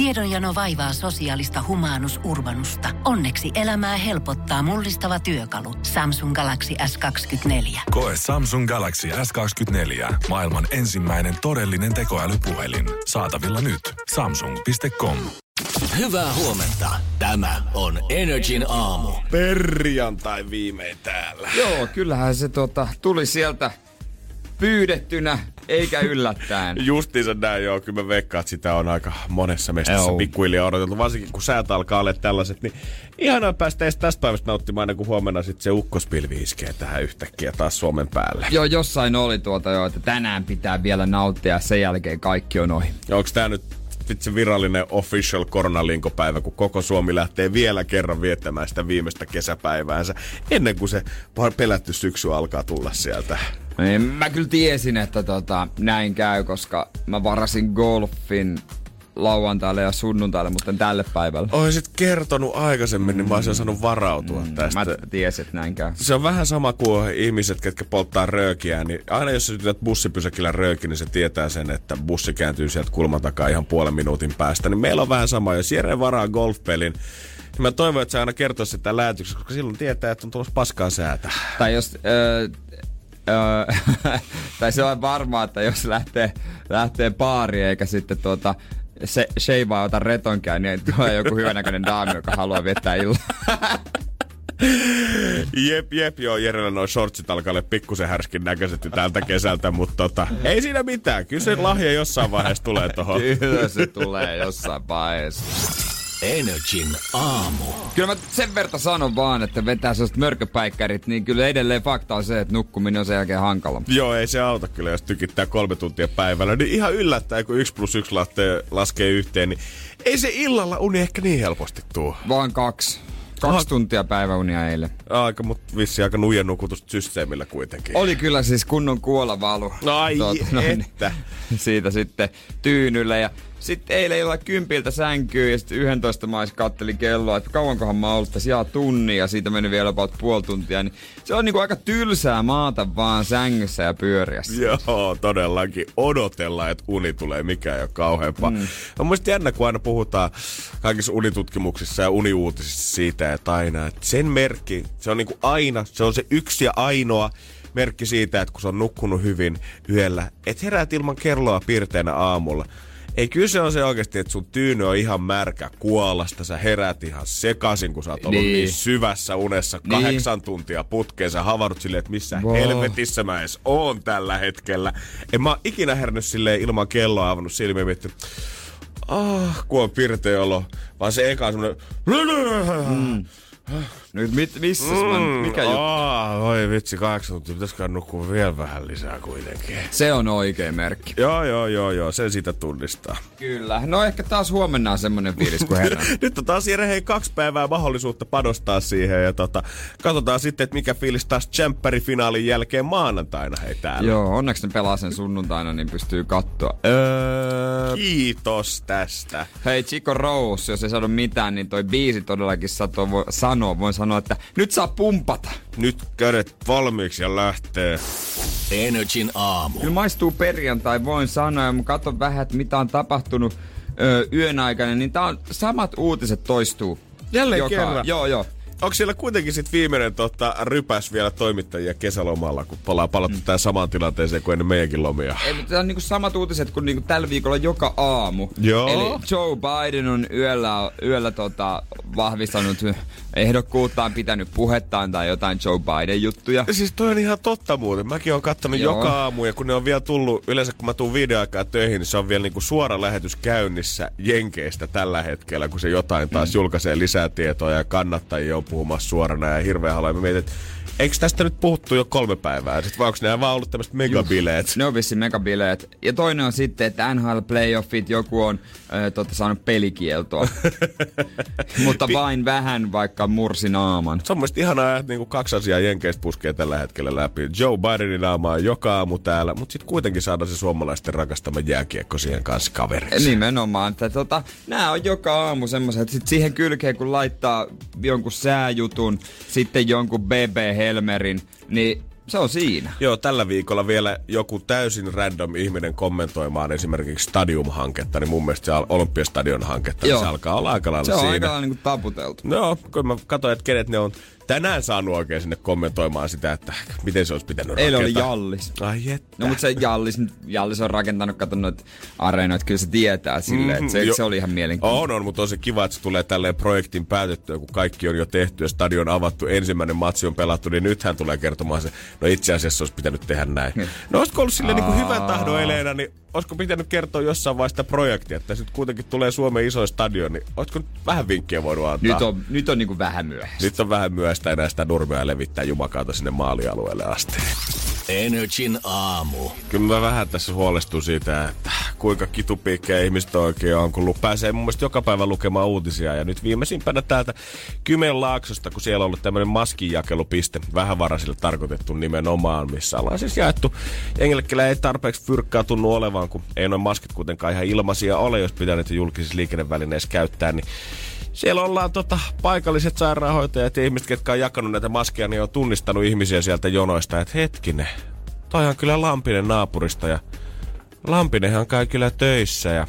Tiedonjano vaivaa sosiaalista humanus urbanusta. Onneksi elämää helpottaa mullistava työkalu. Samsung Galaxy S24. Koe Samsung Galaxy S24. Maailman ensimmäinen todellinen tekoälypuhelin. Saatavilla nyt. Samsung.com. Hyvää huomenta. Tämä on Energin aamu. Perjantai viimein täällä. Joo, kyllähän se tota, tuli sieltä pyydettynä, eikä yllättäen. Justiinsa näin joo, kyllä mä veikkaan, että sitä on aika monessa mestassa pikkuhiljaa odoteltu. Varsinkin kun säät alkaa olla tällaiset, niin ihanaa päästä edes tästä päivästä nauttimaan ennen kuin huomenna sitten se ukkospilvi iskee tähän yhtäkkiä taas Suomen päälle. Joo, jossain oli tuota jo, että tänään pitää vielä nauttia ja sen jälkeen kaikki on ohi. Onko tämä nyt se virallinen official koronalinkopäivä, kun koko Suomi lähtee vielä kerran viettämään sitä viimeistä kesäpäiväänsä, ennen kuin se pelätty syksy alkaa tulla sieltä. Niin, mä kyllä tiesin, että tota, näin käy, koska mä varasin golfin lauantaille ja sunnuntaille, mutta tälle päivälle. Oisit kertonut aikaisemmin, niin mä olisin saanut varautua mm, tästä. Mä tiesin, että näin käy. Se on vähän sama kuin ihmiset, ketkä polttaa röökiä, niin aina jos sä tytät bussipysäkillä rööki, niin se tietää sen, että bussi kääntyy sieltä kulman takaa ihan puolen minuutin päästä. Niin meillä on vähän sama, jos Jere varaa golfpelin, niin mä toivon, että sä aina kertoisit sitä lähetyksessä, koska silloin tietää, että on tulossa paskaa säätä. Tai jos äh, tai se on varmaa, että jos lähtee, lähtee baariin eikä sitten tuota, se sheivaa ota retonkään, niin tulee joku hyvänäköinen daami, joka haluaa viettää illaa. Jep, jep, joo, Jerellä noin shortsit alkaa olla pikkusen härskin näköiset tältä kesältä, mutta tota, ei siinä mitään. Kyllä se lahja jossain vaiheessa tulee tohon. Kyllä se tulee jossain vaiheessa. Energin aamu. Kyllä mä sen verta sanon vaan, että vetää sellaiset mörköpäikkärit, niin kyllä edelleen fakta on se, että nukkuminen on sen jälkeen hankala. Joo, ei se auta kyllä, jos tykittää kolme tuntia päivällä. Niin ihan yllättäen, kun yksi plus yksi laskee, laskee yhteen, niin ei se illalla uni ehkä niin helposti tuu. Vaan kaksi. Kaksi Aha. tuntia päiväunia eilen. Aika, mutta vissi aika nujen nukutusta systeemillä kuitenkin. Oli kyllä siis kunnon kuolavalu. No ai Tuota, noin, että. Siitä sitten tyynyllä ja sitten eilen illalla kympiltä sänkyy ja sitten 11 mais kattelin kelloa, että kauankohan mä ollut tässä jaa tunnin ja siitä meni vielä about puoli tuntia. Niin se on niinku aika tylsää maata vaan sängyssä ja pyöriä. Joo, todellakin. Odotella, että uni tulee, mikä ei ole kauheampaa. Mm. On muista jännä, kun aina puhutaan kaikissa unitutkimuksissa ja uniuutisissa siitä, että aina, että sen merkki, se on niinku aina, se on se yksi ja ainoa merkki siitä, että kun se on nukkunut hyvin yöllä, että heräät ilman kelloa piirteinä aamulla ei kyse on se oikeasti, että sun tyyny on ihan märkä kuolasta. Sä herät ihan sekaisin, kun sä oot ollut niin, niin syvässä unessa niin. kahdeksan tuntia putkeen. Sä havahdut silleen, että missä wow. helvetissä mä edes oon tällä hetkellä. En mä ikinä herännyt silleen ilman kelloa avannut silmiä miettinyt, ah, kun on pirteä olo. Vaan se eka on semmonen... Mm. Nyt mit, missä mm, mikä juttu? Aa, oi vitsi, kahdeksan tuntia, pitäisikö nukkua vielä vähän lisää kuitenkin. Se on oikein merkki. Joo, joo, joo, joo, sen sitä tunnistaa. Kyllä. No ehkä taas huomenna on semmonen fiilis kuin herran. Nyt on taas Jere, hei, kaksi päivää mahdollisuutta panostaa siihen ja tota, katsotaan sitten, että mikä fiilis taas finaalin jälkeen maanantaina hei täällä. Joo, onneksi ne pelaa sen sunnuntaina, niin pystyy katsoa. Öö... Kiitos tästä. Hei, Chico Rose, jos ei sano mitään, niin toi biisi todellakin vo, sanoa. Voin sanoa, että nyt saa pumpata. Nyt kädet valmiiksi ja lähtee. Energin aamu. Kyllä maistuu perjantai, voin sanoa. Ja mä katson vähän, että mitä on tapahtunut öö, yön aikana, niin tää on, samat uutiset toistuu. Jälleen joka, kerran. Joo, joo onko siellä kuitenkin sit viimeinen tota, rypäs vielä toimittajia kesälomalla, kun palaa palattu mm. tähän samaan tilanteeseen kuin ennen meidänkin lomia? Ei, tämä on niinku samat uutiset kuin niinku tällä viikolla joka aamu. Joo. Eli Joe Biden on yöllä, yöllä tota, vahvistanut ehdokkuuttaan, pitänyt puhettaan tai jotain Joe Biden juttuja. Ja siis toi on ihan totta muuten. Mäkin olen kattonut Joo. joka aamu ja kun ne on vielä tullut, yleensä kun mä tuun videoaikaa töihin, niin se on vielä niinku suora lähetys käynnissä Jenkeistä tällä hetkellä, kun se jotain taas mm. julkaisee lisää tietoa ja kannattajia on puhumassa suorana ja hirveän haluaa. Mä mietin, että Eikö tästä nyt puhuttu jo kolme päivää? Sitten vai onko nämä vaan ollut tämmöiset megabileet? Ne on vissiin megabileet. Ja toinen on sitten, että NHL playoffit joku on äh, totta, saanut pelikieltoa. Mutta vain vähän, vaikka mursi naaman. Se on mielestäni ihanaa, että niinku kaksi asiaa Jenkeistä puskee tällä hetkellä läpi. Joe Bidenin naamaa joka aamu täällä, mutta sitten kuitenkin saadaan se suomalaisten rakastama jääkiekko siihen kanssa kaveriksi. Nimenomaan. Että tota, nämä on joka aamu semmoiset, että sit siihen kylkeen kun laittaa jonkun sääjutun, sitten jonkun BB Helmerin, niin Se on siinä. Joo, tällä viikolla vielä joku täysin random ihminen kommentoimaan esimerkiksi Stadium-hanketta, niin mun mielestä se Olympiastadion-hanketta, niin Joo. se alkaa olla aika lailla Se on siinä. aika lailla niinku taputeltu. No, kun mä katsoin, että kenet ne on tänään saanut oikein sinne kommentoimaan sitä, että miten se olisi pitänyt Eilen oli rakentaa. Jallis. Ai että. No mutta se Jallis, Jallis on rakentanut, kato noita areenoita, kyllä se tietää silleen, että se, jo- se oli ihan mielenkiintoinen. On, on, mutta on se kiva, että se tulee tälleen projektin päätettyä, kun kaikki on jo tehty ja stadion avattu, ensimmäinen matsi on pelattu, niin nythän tulee kertomaan se, no itse asiassa olisi pitänyt tehdä näin. No olisiko ollut silleen niin kuin hyvän tahdon eleenä, niin olisiko pitänyt kertoa jossain vaiheessa sitä projektia, että sitten kuitenkin tulee Suomen isoin stadion, niin olisiko nyt vähän vinkkiä voinut antaa? Nyt on, nyt on niinku vähän myöhäistä. Nyt on vähän myöhäistä enää sitä nurmea levittää jumakaata sinne maalialueelle asti. Energin aamu. Kyllä mä vähän tässä huolestun siitä, että kuinka kitupiikkejä ihmiset oikein on, kun pääsee mun mielestä joka päivä lukemaan uutisia. Ja nyt viimeisimpänä täältä Kymenlaaksosta, kun siellä on ollut tämmöinen maskinjakelupiste, vähävaraisille tarkoitettu nimenomaan, missä ollaan siis jaettu jengille, kellä ei tarpeeksi fyrkkaa tunnu olevan, kun ei noin maskit kuitenkaan ihan ilmaisia ole, jos pitää niitä julkisissa liikennevälineissä käyttää, niin siellä ollaan tota, paikalliset sairaanhoitajat ja ihmiset, jotka on jakanut näitä maskeja, niin on tunnistanut ihmisiä sieltä jonoista, että hetkinen, toi on kyllä Lampinen naapurista ja Lampinenhan käy kyllä töissä ja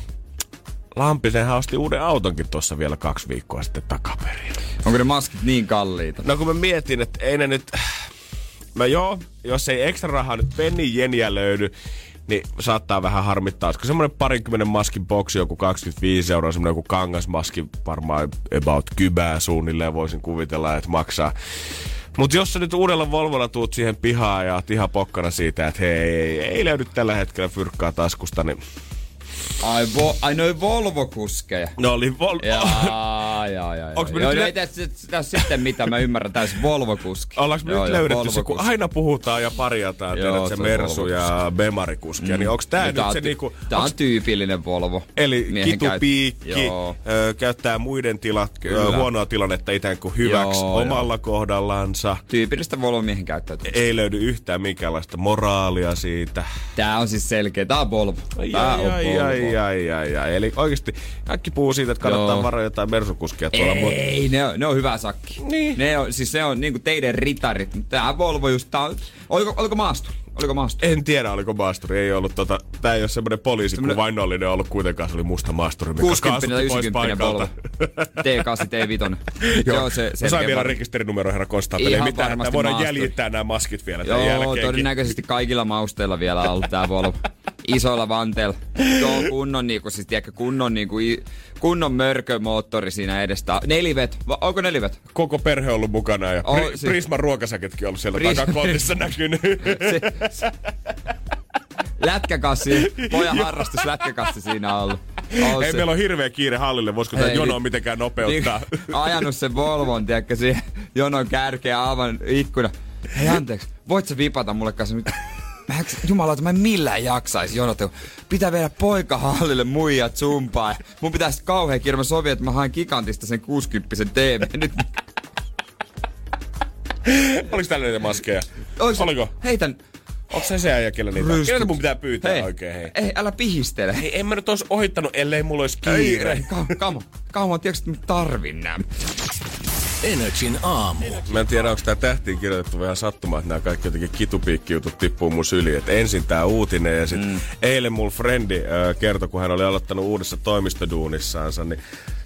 Lampisenhan osti uuden autonkin tuossa vielä kaksi viikkoa sitten takaperin. Onko ne maskit niin kalliita? No kun mä mietin, että ei ne nyt... No joo, jos ei ekstra rahaa nyt penni jeniä löydy, niin saattaa vähän harmittaa. Olisiko semmoinen parinkymmenen maskin boksi joku 25 euroa, semmoinen joku kangasmaski varmaan about kybää suunnilleen voisin kuvitella, että maksaa. Mutta jos sä nyt uudella Volvolla tuut siihen pihaan ja oot ihan pokkana siitä, että hei, ei, ei löydy tällä hetkellä fyrkkaa taskusta, niin Ai, vo, ai noi Volvo-kuskeja. no oli Vol- Jaa, jaa, jaa. Onks Joo, nyt no lö- ei tässä, tässä sitten mitä, mä ymmärrän täysin Volvo-kuski. Ollaanko me Joo, nyt joo, löydetty se, kun aina puhutaan ja parjataan, Joo, tiedät, se se Mersu ja Bemarikuskia, niin onko tää No, nyt tää on se niinku... Tää on onks- tyypillinen Volvo. Eli kitupiikki, käyt- Joo. ö, käyttää muiden tilat, ö, huonoa tilannetta ikään kuin hyväksi Joo, omalla kohdallansa. Tyypillistä Volvo-miehen käyttäytymistä. Ei löydy yhtään minkäänlaista moraalia siitä. Tää on siis selkeä. Tää on Volvo. Tää ai, on ai, Volvo. Ai, ai, ai, ai. Eli oikeasti kaikki puhuu siitä, että kannattaa Joo. varoa jotain mersukuskia tuolla. Ei, ne on, ne on hyvä sakki. Niin. Ne on, siis se on niinku teidän ritarit. Tää Volvo just, tää on, oliko, oliko maasturi? Oliko maasturi? en tiedä, oliko maasturi. Ei ollut tota, tää ei ole semmoinen poliisi, kun Semmonen- vainnollinen ollut kuitenkaan. Se oli musta maasturi, mikä 60 tai kaasutti pois 90 Volvo. paikalta. T8, T5. Joo, Joo, se, Mä selkeä sain vielä var- rekisterinumero herra Konstaapeli. Ihan Mitä, että varmasti voidaan maasturi. jäljittää nämä maskit vielä Joo, jälkeenkin. todennäköisesti kaikilla mausteilla vielä ollut tää Volvo. Isoilla vanteilla. Tuo kunnon niinku, siis tiedätkö, kunnon niinku, kunnon mörkömoottori siinä edestä. Nelivet, Va, onko nelivet? Koko perhe on ollut mukana ja Oh, Pri- siis- Prisman ruokasäketkin on ollut siellä Pris- takakontissa näkynyt. Se, se, lätkäkassi, pojan harrastus lätkäkassi siinä on ollut. ollut Ei se. meillä on hirveä kiire hallille, voisiko tämä Ei, jonoa niin- mitenkään nopeuttaa? Niin, ajanut sen Volvon, tiedätkö, siihen jonon kärkeä avan ikkuna. Hei anteeksi, voit sä vipata mulle kanssa? Mä jumalauta, mä en millään jaksais jonota. kun Pitää viedä poika hallille muijat zumpaa. Mun pitäisi kauhean kirma sovia, että mä haen gigantista sen 60 TV. Nyt Oliko täällä niitä maskeja? Ois- Oliko? Heitän. Onko se se äijä, niitä? Rystyt. Keneltä mun pitää pyytää Hei, oikein, hei? Ei, älä pihistele. Hei, en mä nyt ois ohittanut, ellei mulla olisi kiire. ei, Kamo, kamo, kamo, tiedätkö, että mä tarvin nää? Energin aamu. Mä en tiedä, onko tää tähtiin kirjoitettu vähän sattumaa, että nämä kaikki jotenkin kitupiikkijutut tippuu mun syliin. Et ensin tää uutinen ja sitten mm. eilen mun frendi äh, kertoi, kun hän oli aloittanut uudessa toimistoduunissaansa, niin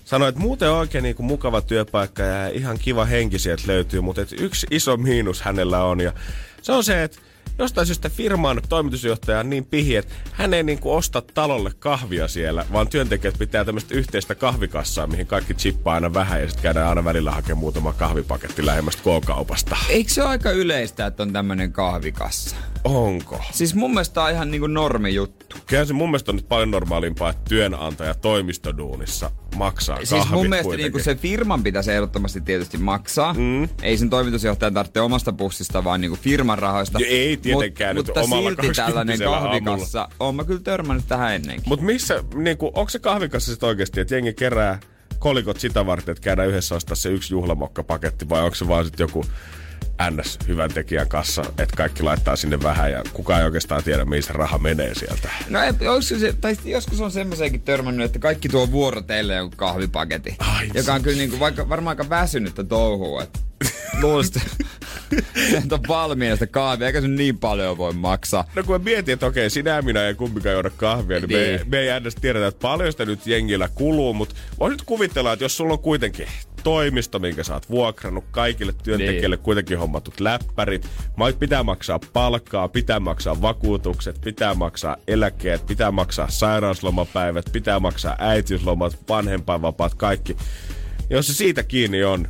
sanoi, että muuten oikein niin kuin mukava työpaikka ja ihan kiva henki sieltä löytyy, mutta et yksi iso miinus hänellä on ja se on se, että jostain syystä firman toimitusjohtaja on niin pihi, että hän ei niinku osta talolle kahvia siellä, vaan työntekijät pitää tämmöistä yhteistä kahvikassaa, mihin kaikki chippaa aina vähän ja sitten käydään aina välillä hakemaan muutama kahvipaketti lähemmästä K-kaupasta. Eikö se ole aika yleistä, että on tämmönen kahvikassa? Onko? Siis mun mielestä tää on ihan niinku normi juttu. Kyllä se mun mielestä on nyt paljon normaalimpaa, että työnantaja toimistoduunissa maksaa Siis kahvit mun mielestä kuitenkin. niinku se firman pitäisi ehdottomasti tietysti maksaa. Mm. Ei sen toimitusjohtajan tarvitse omasta pussista, vaan niinku firman rahoista. Ja ei tietenkään nyt Mutta omalla silti tällainen 20 kahvikassa, oon mä kyllä törmännyt tähän ennenkin. Mut missä, niinku, onko se kahvikassa sitten oikeasti, että jengi kerää kolikot sitä varten, että käydään yhdessä ostaa se yksi juhlamokkapaketti, vai onko se vaan sitten joku ns. hyvän tekijän kassa, että kaikki laittaa sinne vähän ja kukaan ei oikeastaan tiedä, mihin se raha menee sieltä. No ei, olisiko se, tai joskus on semmoiseenkin törmännyt, että kaikki tuo vuorotelle jonkun kahvipaketti. Ai joka on kyllä niinku, vaikka varmaan aika väsynyttä touhua. että Luulisin, Se on valmiina sitä kahvia, eikä se niin paljon voi maksaa. No kun mä mietin, että okei, sinä ja minä ei kumpikaan juoda kahvia, niin, niin. Me, ei, me ei edes tiedetä, että paljon sitä nyt jengillä kuluu, mutta voisit kuvitella, että jos sulla on kuitenkin toimisto, minkä sä oot vuokrannut, kaikille työntekijöille niin. kuitenkin hommatut läppärit. Pitää maksaa palkkaa, pitää maksaa vakuutukset, pitää maksaa eläkkeet, pitää maksaa sairauslomapäivät, pitää maksaa äitiyslomat, vanhempainvapaat, kaikki. Jos se siitä kiinni on,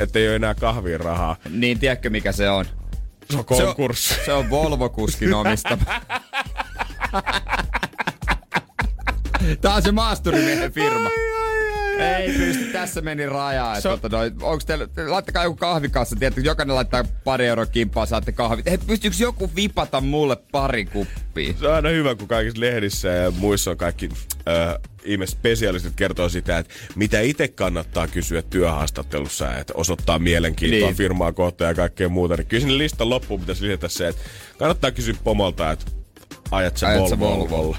että ei ole enää kahviin rahaa. Niin, tiedätkö mikä se on? Se on konkurssi. Se on, se on Volvo-kuskin omistama. Tää on se maasturimiehen firma. Ei pysty, tässä meni raja. So, tota, onks teillä, laittakaa joku kahvikassa, tiedätkö, jokainen laittaa pari euroa kimppaa, saatte kahvit. Hei, pystyykö joku vipata mulle pari kuppia? Se on aina hyvä, kun kaikissa lehdissä ja muissa on kaikki äh, ihme-spesialistit kertoo sitä, että mitä itse kannattaa kysyä työhaastattelussa, että osoittaa mielenkiintoa niin. firmaa kohtaan ja kaikkea muuta. Niin kyllä sinne listan loppuun pitäisi lisätä se, että kannattaa kysyä pomolta, että ajat sä Volvolla.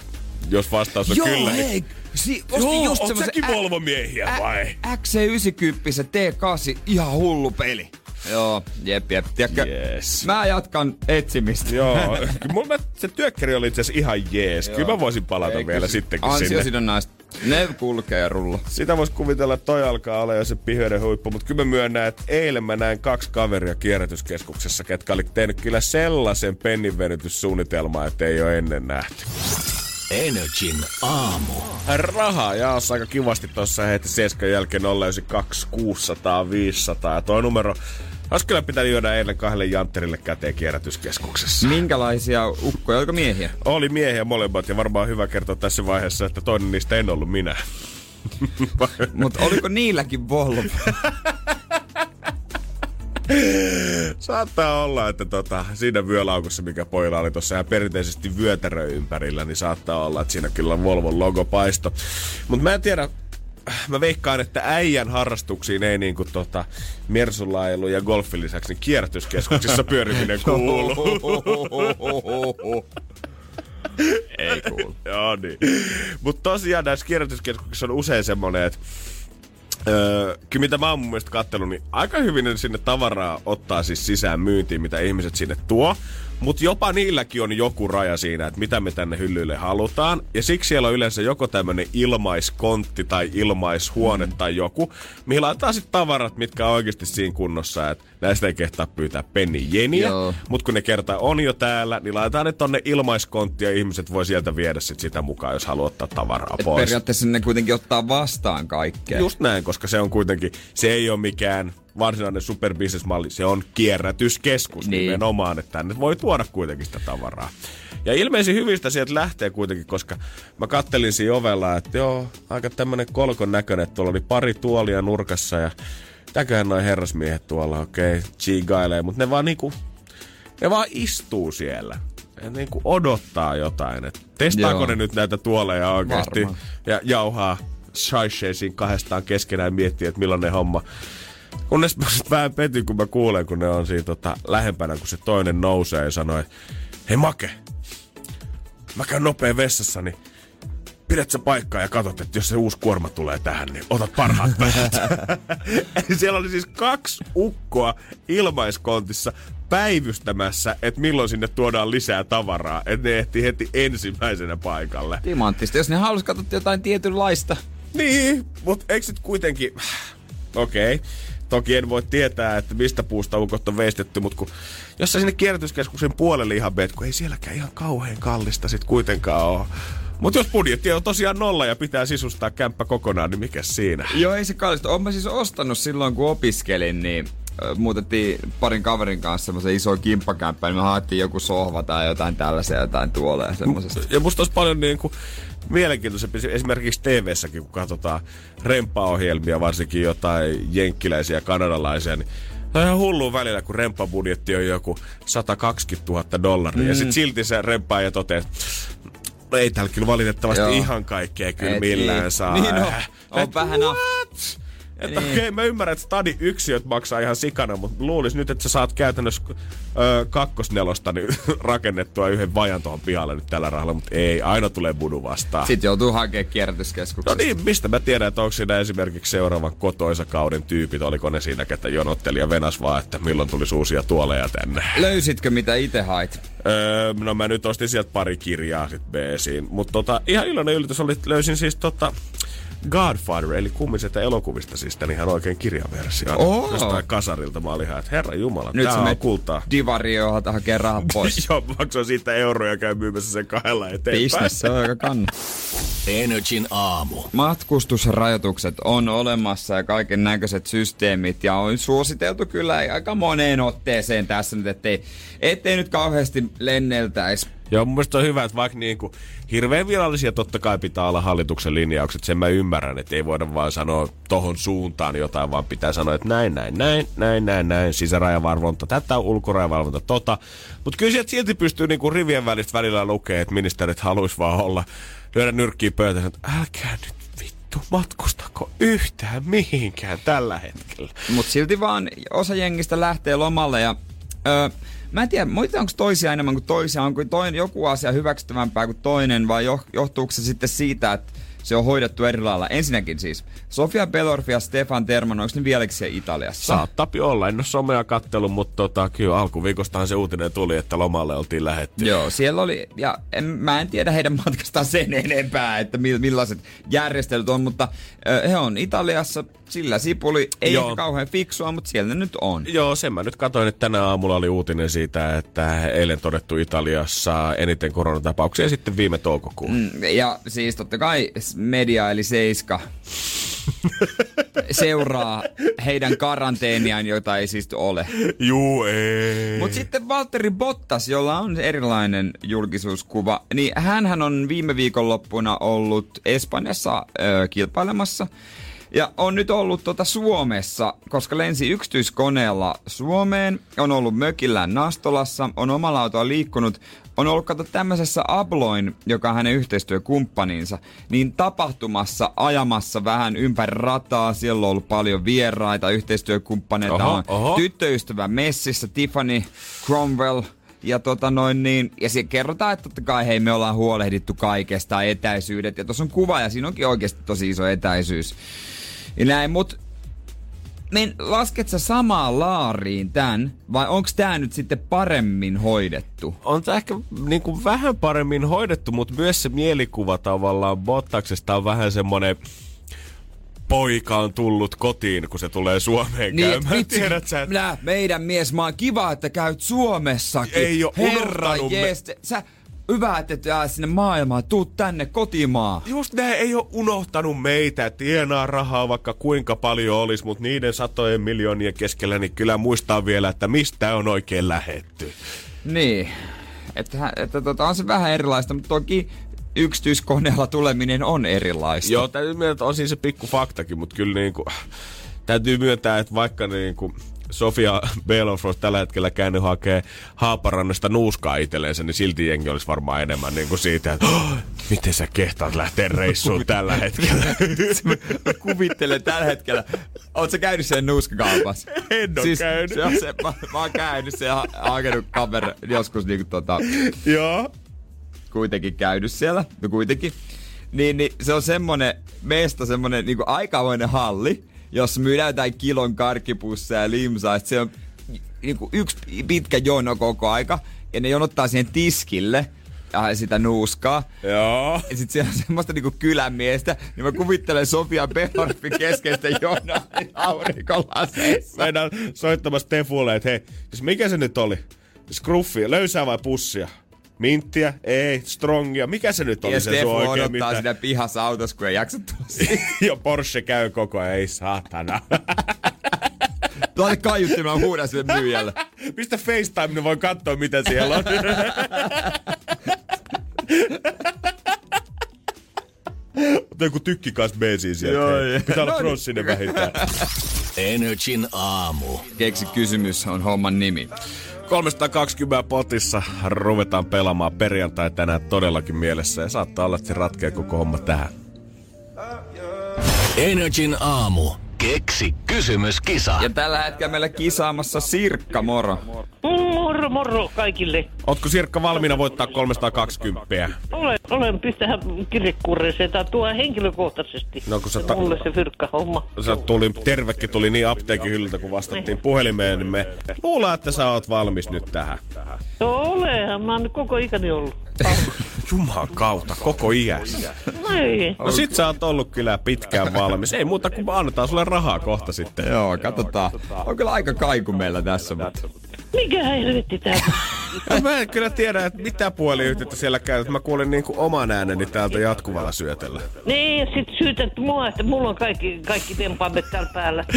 Jos vastaus on Joo, kyllä, hei. niin Si- Joo, just säkin Volvo-miehiä vai? XC90 T8, ihan hullu peli. Joo, jep, jep. Tiedätkö, yes. mä jatkan etsimistä. Joo, mulla se työkkäri oli itse asiassa ihan jees. Kyllä mä voisin palata Ei, vielä sittenkin sinne. Ansiosidonnaista. Ne kulkee ja rulla. Sitä voisi kuvitella, että toi alkaa olla jo se pihöiden huippu, mutta kyllä mä myönnän, että eilen mä näin kaksi kaveria kierrätyskeskuksessa, ketkä oli tehnyt kyllä sellaisen penninvenytyssuunnitelmaa, että ei ole ennen nähty. Energin aamu. Rahaa jaossa aika kivasti tuossa heti 7 jälkeen 092 600 500. Ja toi numero olisi kyllä pitänyt juoda eilen kahdelle jantterille käteen kierrätyskeskuksessa. Minkälaisia ukkoja? Oliko miehiä? Oli miehiä molemmat ja varmaan hyvä kertoa tässä vaiheessa, että toinen niistä en ollut minä. Mutta oliko niilläkin Volvo? saattaa olla, että tota, siinä vyölaukussa, mikä pojilla oli tuossa ihan perinteisesti vyötärö ympärillä, niin saattaa olla, että siinä kyllä Volvon logo paisto. Mutta mä en tiedä, mä veikkaan, että äijän harrastuksiin ei niinku tota mersulailu ja golfin lisäksi niin kierrätyskeskuksissa pyöriminen kuulu. ei kuulu. Joo niin. Mutta tosiaan näissä kierrätyskeskuksissa on usein semmonen, että Öö, kyllä mitä mä oon mun mielestä kattelun, niin aika hyvin ne sinne tavaraa ottaa siis sisään myyntiin, mitä ihmiset sinne tuo. Mutta jopa niilläkin on joku raja siinä, että mitä me tänne hyllyille halutaan. Ja siksi siellä on yleensä joko tämmönen ilmaiskontti tai ilmaishuone mm. tai joku, mihin laitetaan sitten tavarat, mitkä on oikeasti siinä kunnossa, että näistä ei kehtaa pyytää penni jeniä. Mutta kun ne kertaa on jo täällä, niin laitetaan ne tonne ilmaiskonttiin ja ihmiset voi sieltä viedä sit sitä mukaan, jos haluaa ottaa tavaraa Et pois. periaatteessa ne kuitenkin ottaa vastaan kaikkea. Just näin, koska se on kuitenkin, se ei ole mikään varsinainen superbisnesmalli, se on kierrätyskeskus niin. nimenomaan, että tänne voi tuoda kuitenkin sitä tavaraa. Ja ilmeisesti hyvistä sieltä lähtee kuitenkin, koska mä kattelin siinä ovella, että joo, aika tämmönen kolkon näköinen, että tuolla oli pari tuolia nurkassa ja täköhän noin herrasmiehet tuolla, okei, okay, chigailee, mutta ne vaan niinku, ne vaan istuu siellä. Ja niinku odottaa jotain, että testaako Joo. ne nyt näitä tuoleja oikeasti ja jauhaa shaisheisiin kahdestaan keskenään miettiä, että millainen homma. Kunnes mä vähän petyn, kun mä kuulen, kun ne on siinä tota, lähempänä, kun se toinen nousee ja sanoo, että hei Make, mä käyn nopea vessassa, niin pidät sä paikkaa ja katsot, että jos se uusi kuorma tulee tähän, niin otat parhaat päät. Siellä oli siis kaksi ukkoa ilmaiskontissa päivystämässä, että milloin sinne tuodaan lisää tavaraa. Että ne ehti heti ensimmäisenä paikalle. Timanttista. Jos ne halusi katsoa jotain tietynlaista. Niin, mutta eikö sit kuitenkin... Okei. Okay. Toki en voi tietää, että mistä puusta ukot on veistetty, mutta kun, jos sä sinne kierrätyskeskuksen puolelle ihan meet, kun ei sielläkään ihan kauhean kallista sit kuitenkaan ole. Mutta jos budjetti on tosiaan nolla ja pitää sisustaa kämppä kokonaan, niin mikä siinä? Joo, ei se kallista. Olen mä siis ostanut silloin, kun opiskelin, niin muutettiin parin kaverin kanssa semmoisen iso kimppakämppä, niin me haettiin joku sohva tai jotain tällaisia, jotain tuoleja semmoisesta. Ja musta olisi paljon niin kuin mielenkiintoisempi esimerkiksi TV-säkin, kun katsotaan remppaohjelmia, varsinkin jotain jenkkiläisiä, kanadalaisia, niin on ihan hullu välillä, kun remppabudjetti on joku 120 000 dollaria. Mm. Ja sit silti se remppaaja toteaa, no ei täällä kyllä valitettavasti Joo. ihan kaikkea kyllä Et millään ei. saa. Niin on, on vähän what? Että niin. okei, okay, mä ymmärrän, että stadi yksiöt maksaa ihan sikana, mutta luulis nyt, että sä saat käytännössä ö, kakkosnelosta niin, rakennettua yhden vajan tuohon pihalle nyt tällä rahalla, mutta ei, aina tulee budu vastaan. Sitten joutuu hakemaan kierrätyskeskuksesta. No niin, mistä mä tiedän, että onko siinä esimerkiksi seuraavan kotoisakauden tyypit, oliko ne siinä, ketä jonotteli ja venas vaan, että milloin tulisi uusia tuoleja tänne. Löysitkö mitä itse hait? Öö, no mä nyt ostin sieltä pari kirjaa sit B-siin. Mutta tota, ihan iloinen yllätys oli, löysin siis tota, Godfather, eli kummisetä elokuvista, siis tämän ihan oikein kirjaversio. Oh. Jostain kasarilta mä olin ihan, että herra jumala, Nyt tää on kultaa. Divario hakee rahaa pois. Joo, maksaa siitä euroja käy myymässä sen kahdella eteenpäin. Business, se on aika kannu. Energin aamu. Matkustusrajoitukset on olemassa ja kaiken näköiset systeemit ja on suositeltu kyllä aika moneen otteeseen tässä nyt, ettei, ettei nyt kauheasti lenneltäisi Joo, mun mielestä on hyvä, että vaikka niin kuin, hirveän virallisia totta kai pitää olla hallituksen linjaukset, sen mä ymmärrän, että ei voida vaan sanoa tohon suuntaan jotain, vaan pitää sanoa, että näin, näin, näin, näin, näin, näin, sisärajavalvonta, tätä ulkorajavalvonta, tota. Mutta kyllä sieltä silti pystyy niin kuin rivien välistä välillä lukemaan, että ministerit haluaisi vaan olla, lyödä nyrkkiä pöytään, että älkää nyt vittu matkustako yhtään mihinkään tällä hetkellä. Mutta silti vaan osa jengistä lähtee lomalle ja... Öö, Mä en tiedä, onko toisia enemmän kuin toisia, onko toinen, joku asia hyväksyttävämpää kuin toinen, vai johtuuko se sitten siitä, että se on hoidettu eri lailla. Ensinnäkin siis, Sofia Belorfi ja Stefan Terman, onko ne vieläkin Italiassa? Saattaa olla, en ole somea kattelun, mutta tota, kyllä alkuviikostahan se uutinen tuli, että lomalle oltiin lähetty. Joo, siellä oli, ja en, mä en tiedä heidän matkastaan sen enempää, että millaiset järjestelyt on, mutta he on Italiassa, sillä sipuli ei Joo. kauhean fiksua, mutta siellä ne nyt on. Joo, sen mä nyt katsoin, että tänä aamulla oli uutinen siitä, että eilen todettu Italiassa eniten koronatapauksia sitten viime toukokuun. Mm, ja siis totta kai media eli Seiska seuraa heidän karanteeniaan, jota ei siis ole. Juu, ei. Mutta sitten Valtteri Bottas, jolla on erilainen julkisuuskuva, niin hän on viime viikonloppuna ollut Espanjassa ö, kilpailemassa. Ja on nyt ollut tuota Suomessa, koska lensi yksityiskoneella Suomeen, on ollut mökillään Nastolassa, on omalla autoa liikkunut, on ollut kato tämmöisessä Abloin, joka on hänen yhteistyökumppaninsa, niin tapahtumassa ajamassa vähän ympäri rataa. Siellä on ollut paljon vieraita, yhteistyökumppaneita oho, on oho. tyttöystävä messissä, Tiffany Cromwell, ja tota noin niin, ja siellä kerrotaan, että totta kai hei me ollaan huolehdittu kaikesta, etäisyydet, ja tuossa on kuva, ja siinä onkin oikeasti tosi iso etäisyys. Ja näin, mut men lasket sä samaan laariin tän, vai onko tää nyt sitten paremmin hoidettu? On tää ehkä niin kuin vähän paremmin hoidettu, mutta myös se mielikuva tavallaan Bottaksesta on vähän semmonen poika on tullut kotiin, kun se tulee Suomeen niin, käymään. Vitsi, Tiedät sä, että... meidän mies, mä oon kiva, että käyt Suomessakin. Ei oo Herra jees, me... sä, hyvä, että jää sinne maailmaan, tuu tänne kotimaa. Just näin, ei ole unohtanut meitä, tienaa rahaa vaikka kuinka paljon olisi, mutta niiden satojen miljoonien keskellä niin kyllä muistaa vielä, että mistä on oikein lähetty. Niin, että, että tota, on se vähän erilaista, mutta toki yksityiskoneella tuleminen on erilaista. Joo, täytyy myöntää, että on siinä se pikku faktakin, mutta kyllä niin kuin, täytyy myöntää, että vaikka niin kuin, Sofia Belofrost tällä hetkellä käynyt hakee Haaparannasta nuuskaa itselleensä, niin silti jengi olisi varmaan enemmän niin kuin siitä, että oh, miten sä kehtaat lähteä reissuun tällä hetkellä. Kuvittelen tällä hetkellä. Oletko käynyt sen nuuskakaupassa? En ole siis, käynyt. Se on se, mä, mä oon käynyt sen ja hakenut kaveri joskus niinku tota... Joo. Kuitenkin käynyt siellä, no kuitenkin. Niin, niin se on semmonen mesta, semmonen niinku aikamoinen halli jos myydään jotain kilon karkkipusseja ja limsaa, se on niinku yksi pitkä jono koko aika, ja ne jonottaa siihen tiskille, ja sitä nuuskaa. Joo. Ja sit siellä on semmoista niinku kylämiestä, niin mä kuvittelen Sofia Behorfin keskeistä jonoa aurinkolaseissa. Meidän soittamassa Tefulle, että hei, siis mikä se nyt oli? Scruffi, löysää vai pussia? Minttiä, ei, strongia. Mikä se nyt oli ja se sun oikein? odottaa mitä? siinä pihassa autossa, kun ei jaksa ja Porsche käy koko ajan, ei saatana. Laita kaiuttimaan huudan sille myyjälle. Mistä FaceTime, niin voi katsoa, mitä siellä on. Mutta joku tykki kanssa beesiin sieltä. Joo, Pitää olla crossinen vähintään. Energin aamu. Keksi kysymys on homman nimi. 320 potissa ruvetaan pelaamaan perjantai tänään todellakin mielessä ja saattaa olla, että se ratkeaa koko homma tähän. Energin aamu. Keksi kysymyskisa. Ja tällä hetkellä meillä kisaamassa Sirkka, moro. Moro, moro kaikille. Ootko Sirkka valmiina voittaa 320? Olen, olen pistähän kirjekureeseen tai tuo henkilökohtaisesti. No, kun sä ta- Mulle se fyrkka homma. Sä tuli, tervekin tuli niin apteekin hyllyltä, kun vastattiin puhelimeen, niin me luullaan, että sä oot valmis nyt tähän. No olehan, mä oon koko ikäni ollut. Juman kautta, koko iässä. No. No sit sä oot ollut kyllä pitkään valmis. Ei muuta kuin annetaan sulle rahaa kohta sitten. Joo, katsotaan. On kyllä aika kaiku meillä tässä, mutta... Mikä helvetti tää? Ja mä en kyllä tiedä, että mitä puoliyhteyttä siellä käy. Mä kuulen niin kuin oman ääneni täältä jatkuvalla syötellä. niin, ja sit syytät mua, että mulla on kaikki, kaikki tempaamme täällä päällä.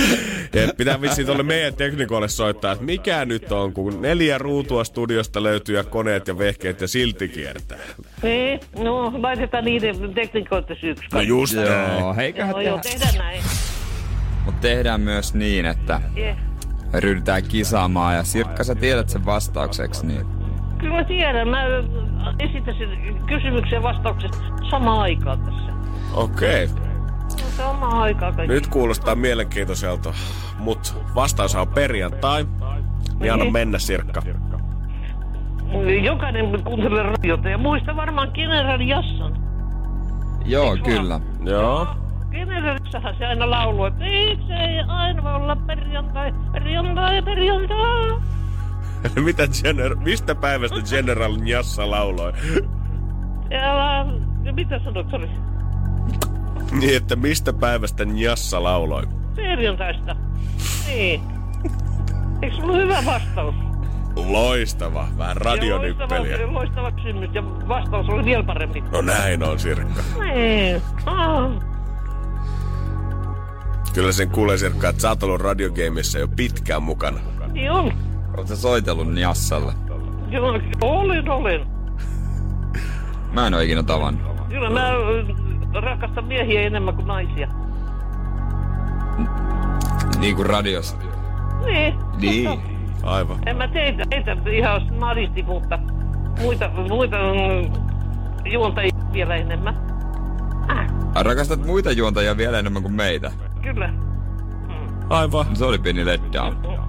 Ja pitää vissiin tuolle meidän teknikolle soittaa, että mikä nyt on, kun neljä ruutua studiosta löytyy ja koneet ja vehkeet ja silti kiertää. Niin, no laitetaan niiden teknikoiden syyksi. No just Joo, heiköhän No joo, tehdä. tehdään näin. Mutta tehdään myös niin, että Yeah. Ryhdytään kisaamaan. Ja Sirkka, sä tiedät sen vastaukseksi, niin... Kyllä mä tiedän, mä esitän sen kysymyksen ja vastauksen samaan aikaan tässä. Okei. Okay. Samaan aikaan kaikki. Nyt kuulostaa mielenkiintoiselta, mutta vastaus on perjantai. Niin anna Niin. mennä, Sirkka. Jokainen kuuntelee radiota ja muista varmaan Generaali Jassan. Joo, Eiks vaan? kyllä. Joo. Generalissahan se aina lauluu, että miksi ei aina olla perjantai, perjantai, perjantai. Mitä gener- mistä päivästä General Njassa lauloi? Ja, ja mitä sanot, oli Niin, että mistä päivästä Njassa lauloi? perjantaista. Niin. Eikö sulla hyvä vastaus? Loistava. Vähän radionyppeliä. Loistava, loistava kysymys ja vastaus oli vielä parempi. No näin on, Sirkka. Niin. Ah. Kyllä sen kuulee, Sirkka, että sä oot ollut radiogameissa jo pitkään mukana. Niin on. Oot sä soitellut Njassalle? Joo, olen, olen. Mä en oo ikinä tavannut. Kyllä mä rakastan miehiä enemmän kuin naisia. Niin kuin radiossa. Niin. Niin. Aivan. En mä teitä, teitä ihan snadisti, mutta muita, muita mm, juontajia vielä enemmän. Äh, Rakastat muita juontajia vielä enemmän kuin meitä. Kyllä. Aivan. Se oli pieni letdown.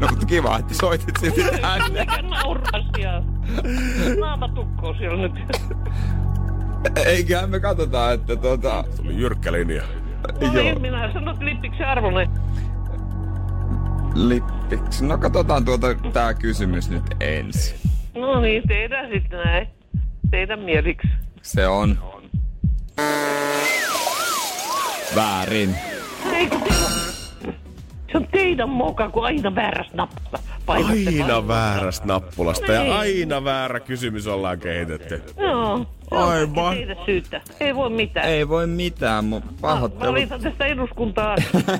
No mutta kiva, että soitit silti tänne. Mikä naurasia. Naama tukkoo siellä nyt. Eiköhän me katsotaan, että tota... Tuli jyrkkä linja. No Joo. niin, minä sanot lippiksi arvonen. Lippiksi. No katsotaan tuota tää kysymys nyt ensin. No niin, tehdään sitten näin. Teidän mieliksi. Se on... Väärin. Eikö Se on teidän moka, kun aina väärässä nappula. painatte Aina väärästä nappulasta ja aina väärä kysymys ollaan kehitetty. Joo. Aivan. Syyttä. Ei voi mitään. Ei voi mitään, mun pahoittelut. Valitan tästä eduskuntaa.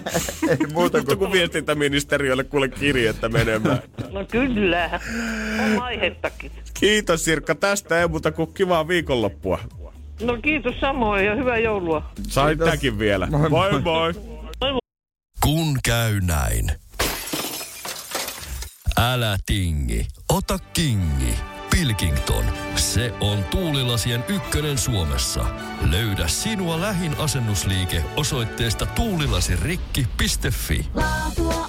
Ei muuta Mutta kun viestintäministeriölle kuule kirjettä menemään. No kyllä. On aihettakin. Kiitos Sirkka tästä, ei muuta kuin kivaa viikonloppua. No kiitos samoin ja hyvää joulua. Sai Kiitos. täkin vielä. Moi, Moi moi. moi. Kun käy näin. Älä tingi, ota kingi. Pilkington, se on tuulilasien ykkönen Suomessa. Löydä sinua lähin asennusliike osoitteesta tuulilasirikki.fi. Laatua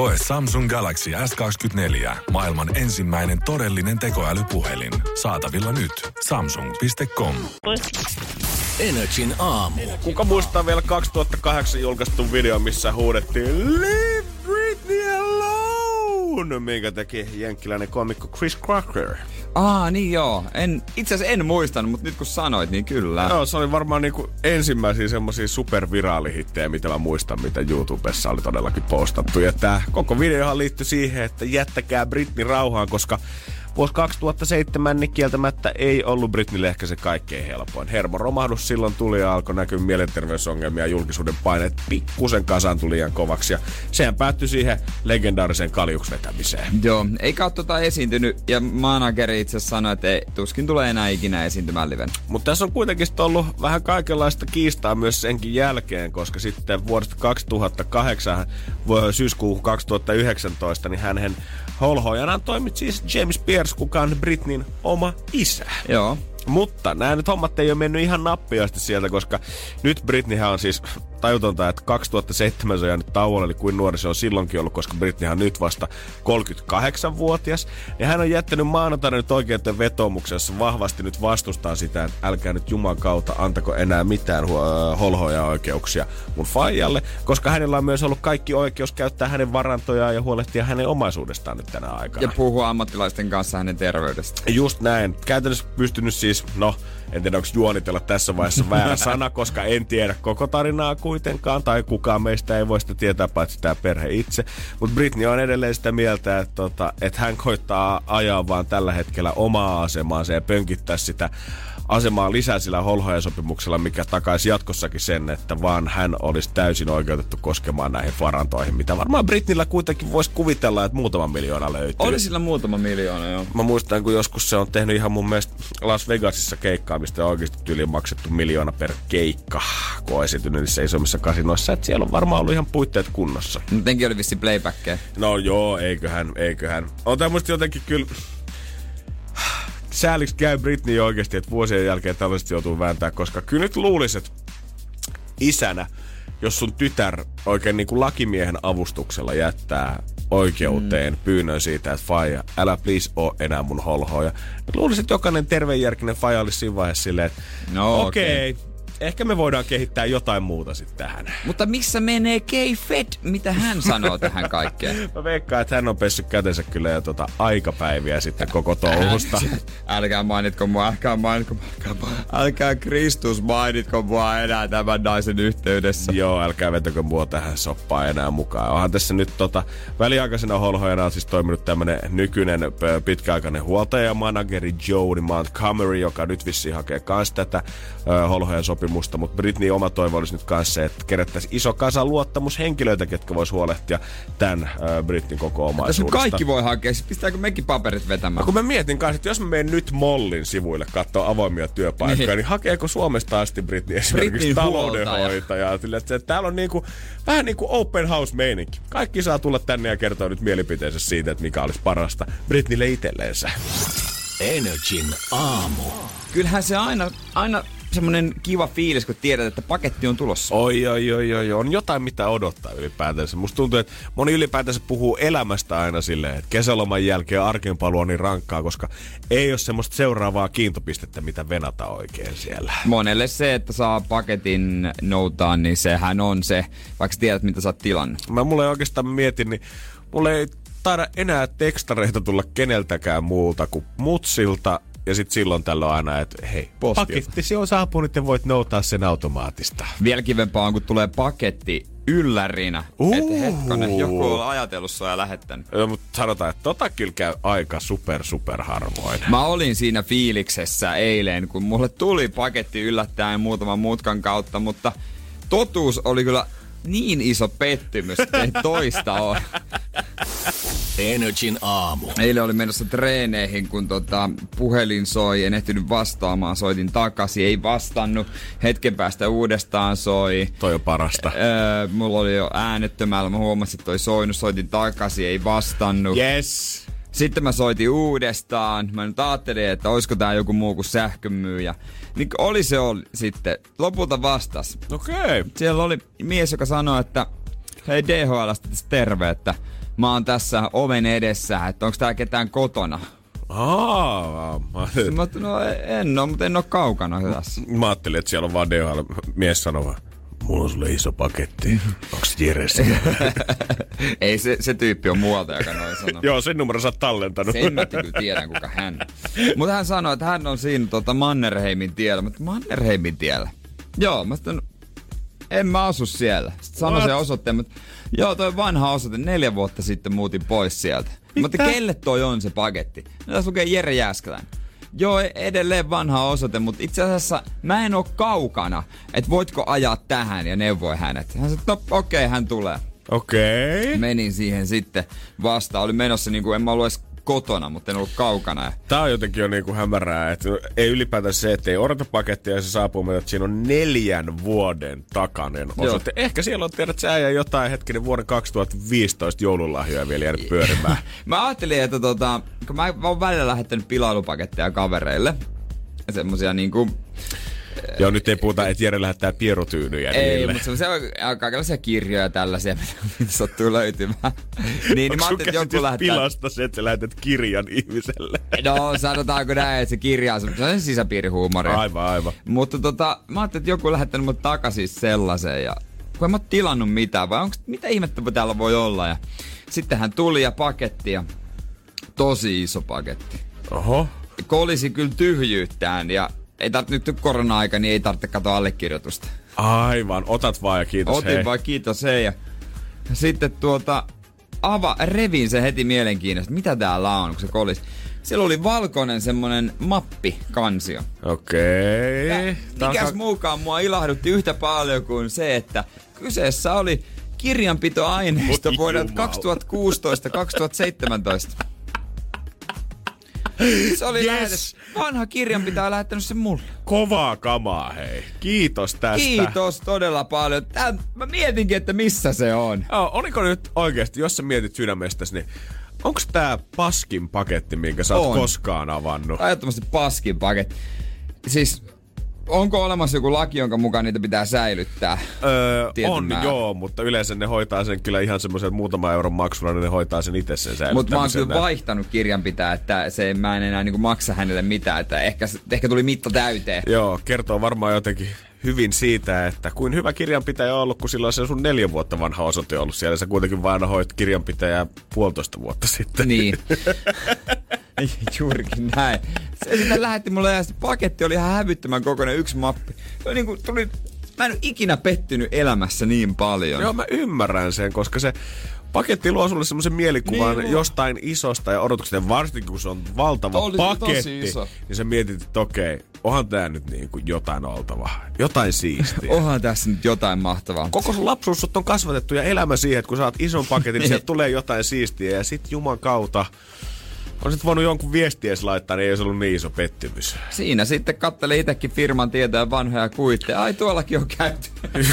Koe Samsung Galaxy S24. Maailman ensimmäinen todellinen tekoälypuhelin. Saatavilla nyt. Samsung.com. Energin aamu. Kuka muistaa vielä 2008 julkaistun video, missä huudettiin Leave Britney alone, minkä teki jenkkiläinen komikko Chris Crocker. Aa, niin joo. En, itse asiassa en muistanut, mutta nyt kun sanoit, niin kyllä. Joo, se oli varmaan niinku ensimmäisiä semmosia superviraalihittejä, mitä mä muistan, mitä YouTubessa oli todellakin postattu. Ja tää koko videohan liittyi siihen, että jättäkää Britney rauhaan, koska vuosi 2007 niin kieltämättä ei ollut Britneylle ehkä se kaikkein helpoin. Hermoromahdus silloin tuli ja alkoi näkyä mielenterveysongelmia ja julkisuuden paineet pikkusen kasaan liian kovaksi. Ja sehän päättyi siihen legendaariseen kaljuksvetämiseen. Joo, eikä ole tota esiintynyt ja manageri itse sanoi, että ei, tuskin tulee enää ikinä esiintymään liven. Mutta tässä on kuitenkin ollut vähän kaikenlaista kiistaa myös senkin jälkeen, koska sitten vuodesta 2008 vu- syyskuuhun 2019, niin hän holhoajana toimit siis James Pierce, kuka on Britnin oma isä. Joo. Mutta nämä nyt hommat ei ole mennyt ihan nappiasti sieltä, koska nyt Britneyhän on siis tajutonta, että 2007 se on jäänyt tauolle, eli kuin nuori se on silloinkin ollut, koska Britneyhän on nyt vasta 38-vuotias. Ja hän on jättänyt maanantaina nyt oikeuden vetoomuksen, jossa vahvasti nyt vastustaa sitä, että älkää nyt Juman kautta antako enää mitään holhoja oikeuksia mun faijalle, koska hänellä on myös ollut kaikki oikeus käyttää hänen varantojaan ja huolehtia hänen omaisuudestaan nyt tänä aikana. Ja puhua ammattilaisten kanssa hänen terveydestä. Just näin. Käytännössä pystynyt siis, no, en tiedä onko juonitella tässä vaiheessa väärä sana, koska en tiedä koko tarinaa kuitenkaan, tai kukaan meistä ei voi sitä tietää, paitsi tämä perhe itse. Mutta Britney on edelleen sitä mieltä, että, tota, että hän koittaa ajaa vaan tällä hetkellä omaa asemaansa ja pönkittää sitä asemaa lisää sillä holhoja-sopimuksella, mikä takaisi jatkossakin sen, että vaan hän olisi täysin oikeutettu koskemaan näihin varantoihin, mitä varmaan Britnillä kuitenkin voisi kuvitella, että muutama miljoona löytyy. Oli sillä muutama miljoona, joo. Mä muistan, kun joskus se on tehnyt ihan mun mielestä Las Vegasissa keikkaa, mistä on oikeasti tyyliin maksettu miljoona per keikka, kun on esiintynyt niissä isommissa kasinoissa. Että siellä on varmaan ollut ihan puitteet kunnossa. Mitenkin oli vissi playbackkejä. No joo, eiköhän, eiköhän. On tämmöistä jotenkin kyllä sääliksi käy Britney oikeasti, että vuosien jälkeen tällaista joutuu vääntää, koska kyllä nyt luulisi, että isänä, jos sun tytär oikein niin kuin lakimiehen avustuksella jättää oikeuteen mm. pyynnön siitä, että faija, älä please oo enää mun holhoja. Luulisin, että jokainen tervejärkinen faija olisi siinä vaiheessa silleen, että No okei, okay, ehkä me voidaan kehittää jotain muuta sitten tähän. Mutta missä menee K-Fed? Mitä hän sanoo tähän kaikkeen? Mä veikkaan, että hän on pessyt kätensä kyllä jo tota aikapäiviä sitten koko touhusta. älkää mainitko mua, älkää mainitko mua, älkää, älkää Kristus mainitko mua enää tämän naisen yhteydessä. Joo, älkää vetäkö mua tähän soppaan enää mukaan. Onhan tässä nyt tota, väliaikaisena holhojana on siis toiminut tämmönen nykyinen pitkäaikainen huoltaja manageri Jody Montgomery, joka nyt vissiin hakee kans tätä ö, holhojan sopimusta, mutta Britney oma toivo olisi nyt kanssa se, että kerättäisiin iso kasa luottamushenkilöitä, ketkä vois huolehtia tämän ö, Britneyn koko Tässä omaisuudesta. kaikki voi hakea, sit pistääkö mekin paperit vetämään? No kun mä mietin kanssa, että jos mä menen nyt Mollin sivuille katsoa avoimia työpaikkoja, niin, Niin. hakeeko Suomesta asti Britney esimerkiksi taloudenhoitajaa? Sillä, että täällä on niinku, vähän niin kuin open house meininki. Kaikki saa tulla tänne ja kertoa nyt mielipiteensä siitä, että mikä olisi parasta Britneylle itselleensä. Energin aamu. Kyllähän se aina, aina semmonen kiva fiilis, kun tiedät, että paketti on tulossa. Oi, oi, oi, oi, on jotain mitä odottaa ylipäätänsä. Musta tuntuu, että moni ylipäätänsä puhuu elämästä aina silleen, että kesäloman jälkeen arkenpalu on niin rankkaa, koska ei ole semmoista seuraavaa kiintopistettä, mitä venata oikein siellä. Monelle se, että saa paketin noutaan, niin sehän on se, vaikka tiedät, mitä sä oot tilannut. Mä mulle oikeastaan mietin, niin mulle ei taida enää tekstareita tulla keneltäkään muulta kuin mutsilta. Ja sit silloin tällöin aina, että hei, Postilta. pakettisi on saapunut ja voit noutaa sen automaattista. Vielä kivempaa on, kun tulee paketti yllärinä. Uhu. Että hetkonen, joku on ajatellut sua ja lähettänyt. Joo, mutta sanotaan, että tota kyllä käy aika super super harvoin. Mä olin siinä fiiliksessä eilen, kun mulle tuli paketti yllättäen muutaman mutkan kautta, mutta totuus oli kyllä niin iso pettymys, että ei toista ole. Energin aamu. Eilen oli menossa treeneihin, kun tota, puhelin soi, en ehtinyt vastaamaan, soitin takaisin, ei vastannut, hetken päästä uudestaan soi. Toi on parasta. Öö, mulla oli jo äänettömällä, mä huomasin, että toi soinut, soitin takaisin, ei vastannut. Yes! Sitten mä soitin uudestaan. Mä nyt ajattelin, että olisiko tää joku muu kuin sähkömyyjä. Niin oli se oli sitten. Lopulta vastas. Okei. Okay. Siellä oli mies, joka sanoi, että hei DHLstä terve, että mä oon tässä oven edessä, että onko tää ketään kotona. Aa, mä, Mä no en oo, mutta en oo kaukana tässä. mä ajattelin, että siellä on vaan DHL mies sanova. Mulla on sulle iso paketti. Onks Jere? Ei se, se tyyppi on muualta, joka noin sanoo. Joo, sen numero sä oot tallentanut. Sen mä kyllä tiedän, kuka hän. Mutta hän sanoi, että hän on siinä tota Mannerheimin tiellä. Mutta Mannerheimin tiellä? Joo, mä sitten, en mä asu siellä. Sitten sanoi What? se osoitteen, mutta joo, toi vanha osoite, neljä vuotta sitten muutin pois sieltä. Mutta kelle toi on se paketti? No tässä lukee Jere Jääskelän. Joo, edelleen vanha osoite, mutta itse asiassa mä en oo kaukana, että voitko ajaa tähän ja neuvoi hänet. Hän sanoi, no okei, okay, hän tulee. Okei. Okay. Menin siihen sitten vastaan. Oli menossa niin kuin en mä ollut edes kotona, mutta en ollut kaukana. Tää on jotenkin jo niinku hämärää, että ei ylipäätään se, että ei odota pakettia ja se saapuu, mutta että siinä on neljän vuoden takainen osoite. Ehkä siellä on tiedät sä ja jotain hetkinen vuoden 2015 joululahjoja vielä jäänyt pyörimään. Mä ajattelin, että tota, kun mä oon välillä lähettänyt pilailupaketteja kavereille, semmosia niinku, Joo, nyt ei puhuta, että Jere lähettää pierotyynyjä ei, niille. mutta semmosia äh, kaikenlaisia kirjoja ja tällaisia, mitä sattuu löytymään. niin, niin mä Onko sun ajattelin, että joku lähettää... pilasta se, että lähetät kirjan ihmiselle? No, sanotaanko näin, että se kirja on semmoinen sisäpiirihuumoria. Aivan, aivan. Mutta tota, mä ajattelin, että joku on lähettänyt mut takaisin sellaisen ja kun en mä tilannut mitään, vai onko, mitä ihmettä täällä voi olla ja sitten hän tuli ja paketti ja tosi iso paketti. Oho. Kolisi kyllä tyhjyyttään ja ei tar- nyt korona-aika, niin ei tarvitse katsoa allekirjoitusta. Aivan, otat vaan ja kiitos Otin hei. vaan kiitos hei ja sitten tuota, ava, revin se heti mielenkiinnosta, mitä täällä on, kun se kolisi. Siellä oli valkoinen semmonen mappi kansio. Okei. Ja Tää on mikäs ka- muukaan mua ilahdutti yhtä paljon kuin se, että kyseessä oli kirjanpitoaineisto vuodelta jumala. 2016-2017. Se oli Yes. vanha kirjanpitäjä lähettänyt sen mulle. Kovaa kamaa, hei. Kiitos tästä. Kiitos todella paljon. Tää, mä mietinkin, että missä se on. Oh, oliko nyt oikeasti, jos sä mietit sydämestäsi, niin onko tää paskin paketti, minkä sä oot On. koskaan avannut? Ajattomasti paskin paketti. Siis, onko olemassa joku laki, jonka mukaan niitä pitää säilyttää? Öö, on määrän. joo, mutta yleensä ne hoitaa sen kyllä ihan semmoisen muutama euron maksulla, niin ne hoitaa sen itse sen Mutta mä oon säilyttämisen. kyllä vaihtanut kirjanpitää, että se, mä en enää niinku maksa hänelle mitään, että ehkä, ehkä tuli mitta täyteen. Joo, kertoo varmaan jotenkin hyvin siitä, että kuin hyvä kirjanpitäjä on ollut, kun silloin se sun neljä vuotta vanha osoite ollut siellä. Sä kuitenkin vaan hoit kirjanpitäjää puolitoista vuotta sitten. Niin. Juurikin näin. Se sitten lähetti mulle ja se paketti oli ihan hävyttömän kokoinen yksi mappi. Se oli niinku, tuli, mä en ole ikinä pettynyt elämässä niin paljon. Joo, mä ymmärrän sen, koska se paketti luo sulle semmoisen mielikuvan Niin niin jostain isosta ja odotuksesta. Varsinkin kun se on valtava Oli paketti, iso. niin sä mietit, että okei, onhan tää nyt niin kuin jotain oltava. Jotain siistiä. Onhan tässä nyt jotain mahtavaa. Koko sun lapsuus on kasvatettu ja elämä siihen, että kun saat ison paketin, niin sieltä tulee jotain siistiä. Ja sit Juman kautta on sit voinut jonkun viestiä laittaa, niin ei se ollut niin iso pettymys. Siinä sitten katteli itsekin firman tietoja vanhoja kuitteja. Ai tuollakin on käyty.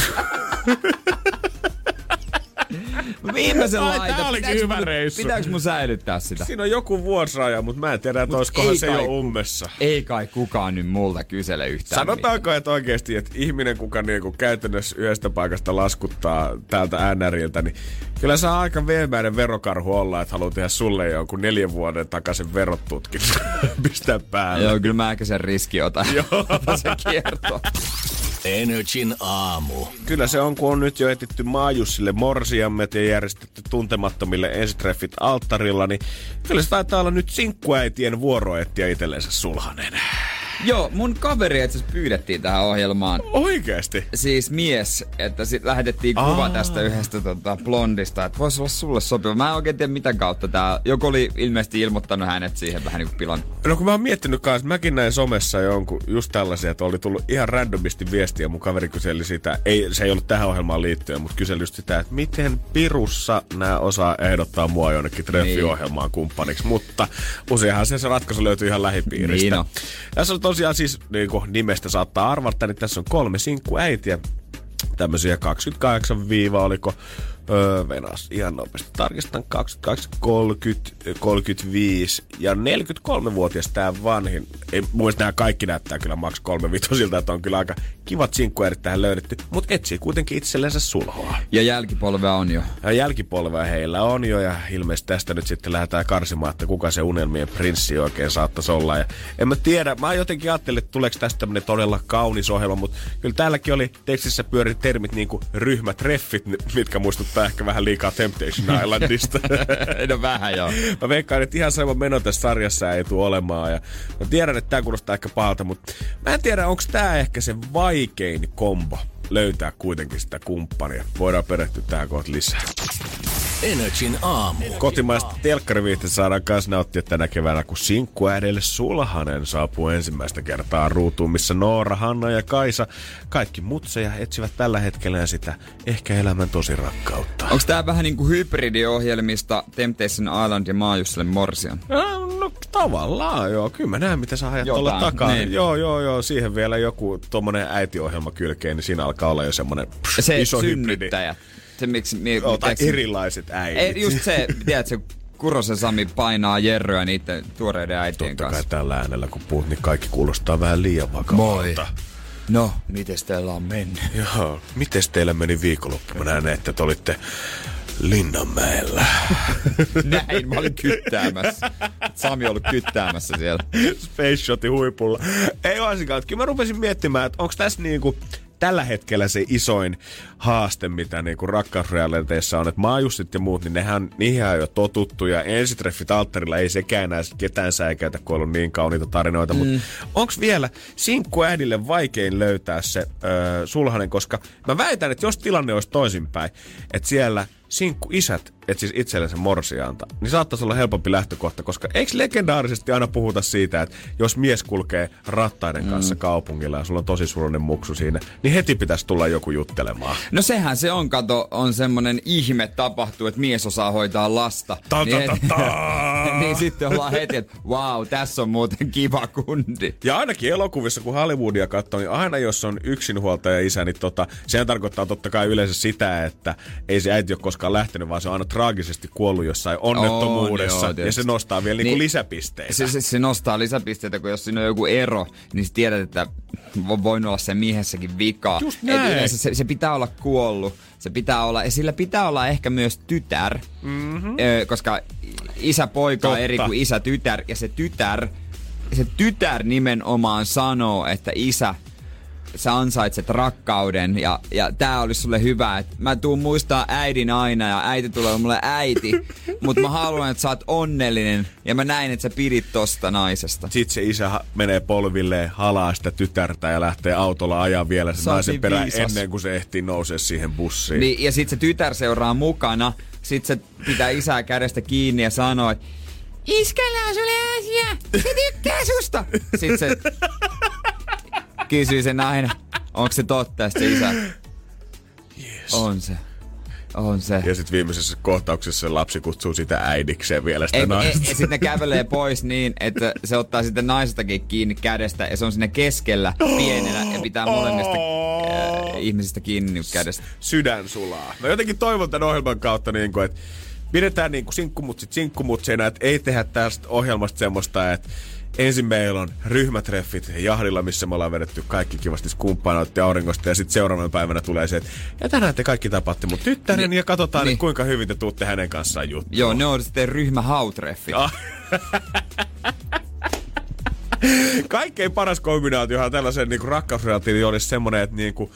Viimeisen Ai, laita. tää olikin Pitääks hyvä mun- reissu. Pitääkö mun säilyttää sitä? Siinä on joku vuosiraja, mutta mä en tiedä, että olisikohan se jo kai- ummessa. Ei kai kukaan nyt multa kysele yhtään Sanotaanko, että oikeasti, että ihminen, kuka niinku käytännössä yhdestä paikasta laskuttaa täältä NRiltä, niin kyllä saa aika veemäinen verokarhu olla, että haluaa tehdä sulle jonkun neljän vuoden takaisin verotutkin pistää päälle. Joo, kyllä mä ehkä sen riski otan. Otan sen kiertoon. Energin aamu. Kyllä se on, kun on nyt jo etitty maajussille morsiammet ja järjestetty tuntemattomille ensitreffit alttarilla, niin kyllä se taitaa olla nyt sinkkuäitien vuoro etsiä itsellensä sulhanen. Joo, mun kaveri itse pyydettiin tähän ohjelmaan. Oikeesti? Siis mies, että sit lähetettiin kuva Aa. tästä yhdestä tota, blondista, että voisi olla sulle sopiva. Mä en oikein tiedä mitä kautta tää, joku oli ilmeisesti ilmoittanut hänet siihen vähän niin kuin pilan. No kun mä oon miettinyt kanssa, mäkin näin somessa jonkun just tällaisia, että oli tullut ihan randomisti viestiä. Mun kaveri kyseli sitä, ei, se ei ollut tähän ohjelmaan liittyen, mutta kyseli just sitä, että miten pirussa nämä osaa ehdottaa mua jonnekin treffiohjelmaan kumppaniksi. Mutta useinhan se, se ratkaisu löytyy ihan lähipiiristä. Niin on. Tässä on tosiaan siis, niin kuin nimestä saattaa arvata, niin tässä on kolme sinkkuäitiä. Tämmöisiä 28 viiva, oliko Öö, venas ihan nopeasti. Tarkistan 28, 30, 35 ja 43-vuotias tää vanhin. Ei, muista nämä kaikki näyttää kyllä maks kolme vitosilta, että on kyllä aika kivat sinkkuerit tähän löydetty, mutta etsii kuitenkin itsellensä sulhoa. Ja jälkipolvea on jo. Ja jälkipolvea heillä on jo ja ilmeisesti tästä nyt sitten lähdetään karsimaan, että kuka se unelmien prinssi oikein saattaisi olla. Ja en mä tiedä, mä jotenkin ajattelin, että tuleeko tästä tämmönen todella kaunis ohjelma, mutta kyllä täälläkin oli tekstissä pyöri termit niin kuin ryhmätreffit, mitkä muistuttaa ehkä vähän liikaa Temptation Islandista. no vähän joo. Mä veikkaan, että ihan sama meno tässä sarjassa ei tule olemaan. Ja mä tiedän, että tää kuulostaa ehkä pahalta, mutta mä en tiedä, onko tää ehkä se vaikein kombo. löytää kuitenkin sitä kumppania. Voidaan perehtyä tähän kohta lisää. Energin aamu. Kotimaista telkkariviihtä saadaan myös nauttia tänä keväänä, kun sinkkuäidille Sulhanen saapuu ensimmäistä kertaa ruutuun, missä Noora, Hanna ja Kaisa, kaikki mutseja etsivät tällä hetkellä sitä ehkä elämän tosi rakkautta. Onko tää vähän niinku hybridiohjelmista Temptation Island ja Maajusselle Morsian? No, no tavallaan joo, kyllä mä näen mitä sä ajat tuolla Jotain, takaa. niin. Joo, joo, joo, siihen vielä joku tommonen äitiohjelma kylkeen, niin siinä alkaa olla jo semmonen pff, Se iso hybridi. Se miksi... Mi, Joo, tai erilaiset äidit. Ei, just se, tiedätkö, Kurosen Sami painaa Jerryä niiden tuoreiden äitien Totta kai kanssa. tällä äänellä kun puhut, niin kaikki kuulostaa vähän liian vakavalta. No, mites teillä on mennyt? Joo, mites teillä meni viikonloppu? Mä näen, että te olitte Linnanmäellä. Näin, mä olin kyttäämässä. Sami on ollut kyttäämässä siellä. Space Shotin huipulla. Ei varsinkaan. Kyllä mä rupesin miettimään, että onko tässä niinku tällä hetkellä se isoin haaste, mitä niinku rakkausrealiteissa on, että maajussit ja muut, niin nehän, niihin on jo totuttu, ja ensitreffit alttarilla ei sekään enää ketään säikäytä, kun on ollut niin kauniita tarinoita, mm. mutta onko vielä sinkkuäidille vaikein löytää se öö, sulhanen, koska mä väitän, että jos tilanne olisi toisinpäin, että siellä sinkku isät etsisi itsellensä morsiaanta, niin saattaisi olla helpompi lähtökohta, koska eikö legendaarisesti aina puhuta siitä, että jos mies kulkee rattaiden kanssa kaupungilla ja sulla on tosi surullinen muksu siinä, niin heti pitäisi tulla joku juttelemaan. No sehän se on, kato, on semmonen ihme tapahtuu, että mies osaa hoitaa lasta. Ta- niin, ta- ta- ta. niin sitten ollaan heti, että wow, tässä on muuten kiva kundi. Ja ainakin elokuvissa, kun Hollywoodia katsoo, niin aina jos on yksinhuoltaja isä, niin tota, sehän tarkoittaa totta kai yleensä sitä, että ei se äiti ole koskaan lähtenyt, vaan se on aina traagisesti kuollut jossain onnettomuudessa. joo, ja se nostaa vielä niinku Niin. lisäpisteitä. Se, se, se, nostaa lisäpisteitä, kun jos siinä on joku ero, niin sä tiedät, että vo- voin olla sen miehessäkin vikaa. Just näin. se, se, pitää olla kuollut. Se pitää olla, ja sillä pitää olla ehkä myös tytär, mm-hmm. ö, koska isä poika on eri kuin isä tytär, ja se tytär, se tytär nimenomaan sanoo, että isä, sä ansaitset rakkauden ja, ja tää olisi sulle hyvä. Et mä tuun muistaa äidin aina ja äiti tulee mulle äiti, mutta mä haluan, että sä oot onnellinen ja mä näin, että sä pidit tosta naisesta. Sitten se isä menee polvilleen, halaa sitä tytärtä ja lähtee autolla ajaa vielä sen Se naisen niin perään viisas. ennen kuin se ehtii nousea siihen bussiin. Niin, ja sit se tytär seuraa mukana, sit se pitää isää kädestä kiinni ja sanoo, että Iskällä on sulle asia, se tykkää susta. Sitten se kysyy se nainen, onko se totta, se isä, Yes. on se, on se. Ja sitten viimeisessä kohtauksessa se lapsi kutsuu sitä äidikseen vielä sitä Ei, ei, naista. ja sitten ne kävelee pois niin, että se ottaa sitten naisestakin kiinni kädestä ja se on siinä keskellä pienenä ja pitää molemmista äh, ihmisistä kiinni niin kädestä. Sydän sulaa. Mä jotenkin toivon tämän ohjelman kautta, niin kuin, että pidetään niin kuin sinkkumutsit sinkkumutsina, että ei tehdä tästä ohjelmasta semmoista, että ensin meillä on ryhmätreffit jahdilla, missä me ollaan vedetty kaikki kivasti skumppaanoitte auringosta ja sitten seuraavana päivänä tulee se, että ja tänään te kaikki tapaatte mun tyttären Niin. ja katsotaan, Niin. kuinka hyvin te tuutte hänen kanssaan juttuun. Joo, ne on sitten ryhmähautreffit. Ah. Kaikkein paras kombinaatiohan tällaisen niin rakkausrealtiin olisi semmoinen, että niin kuin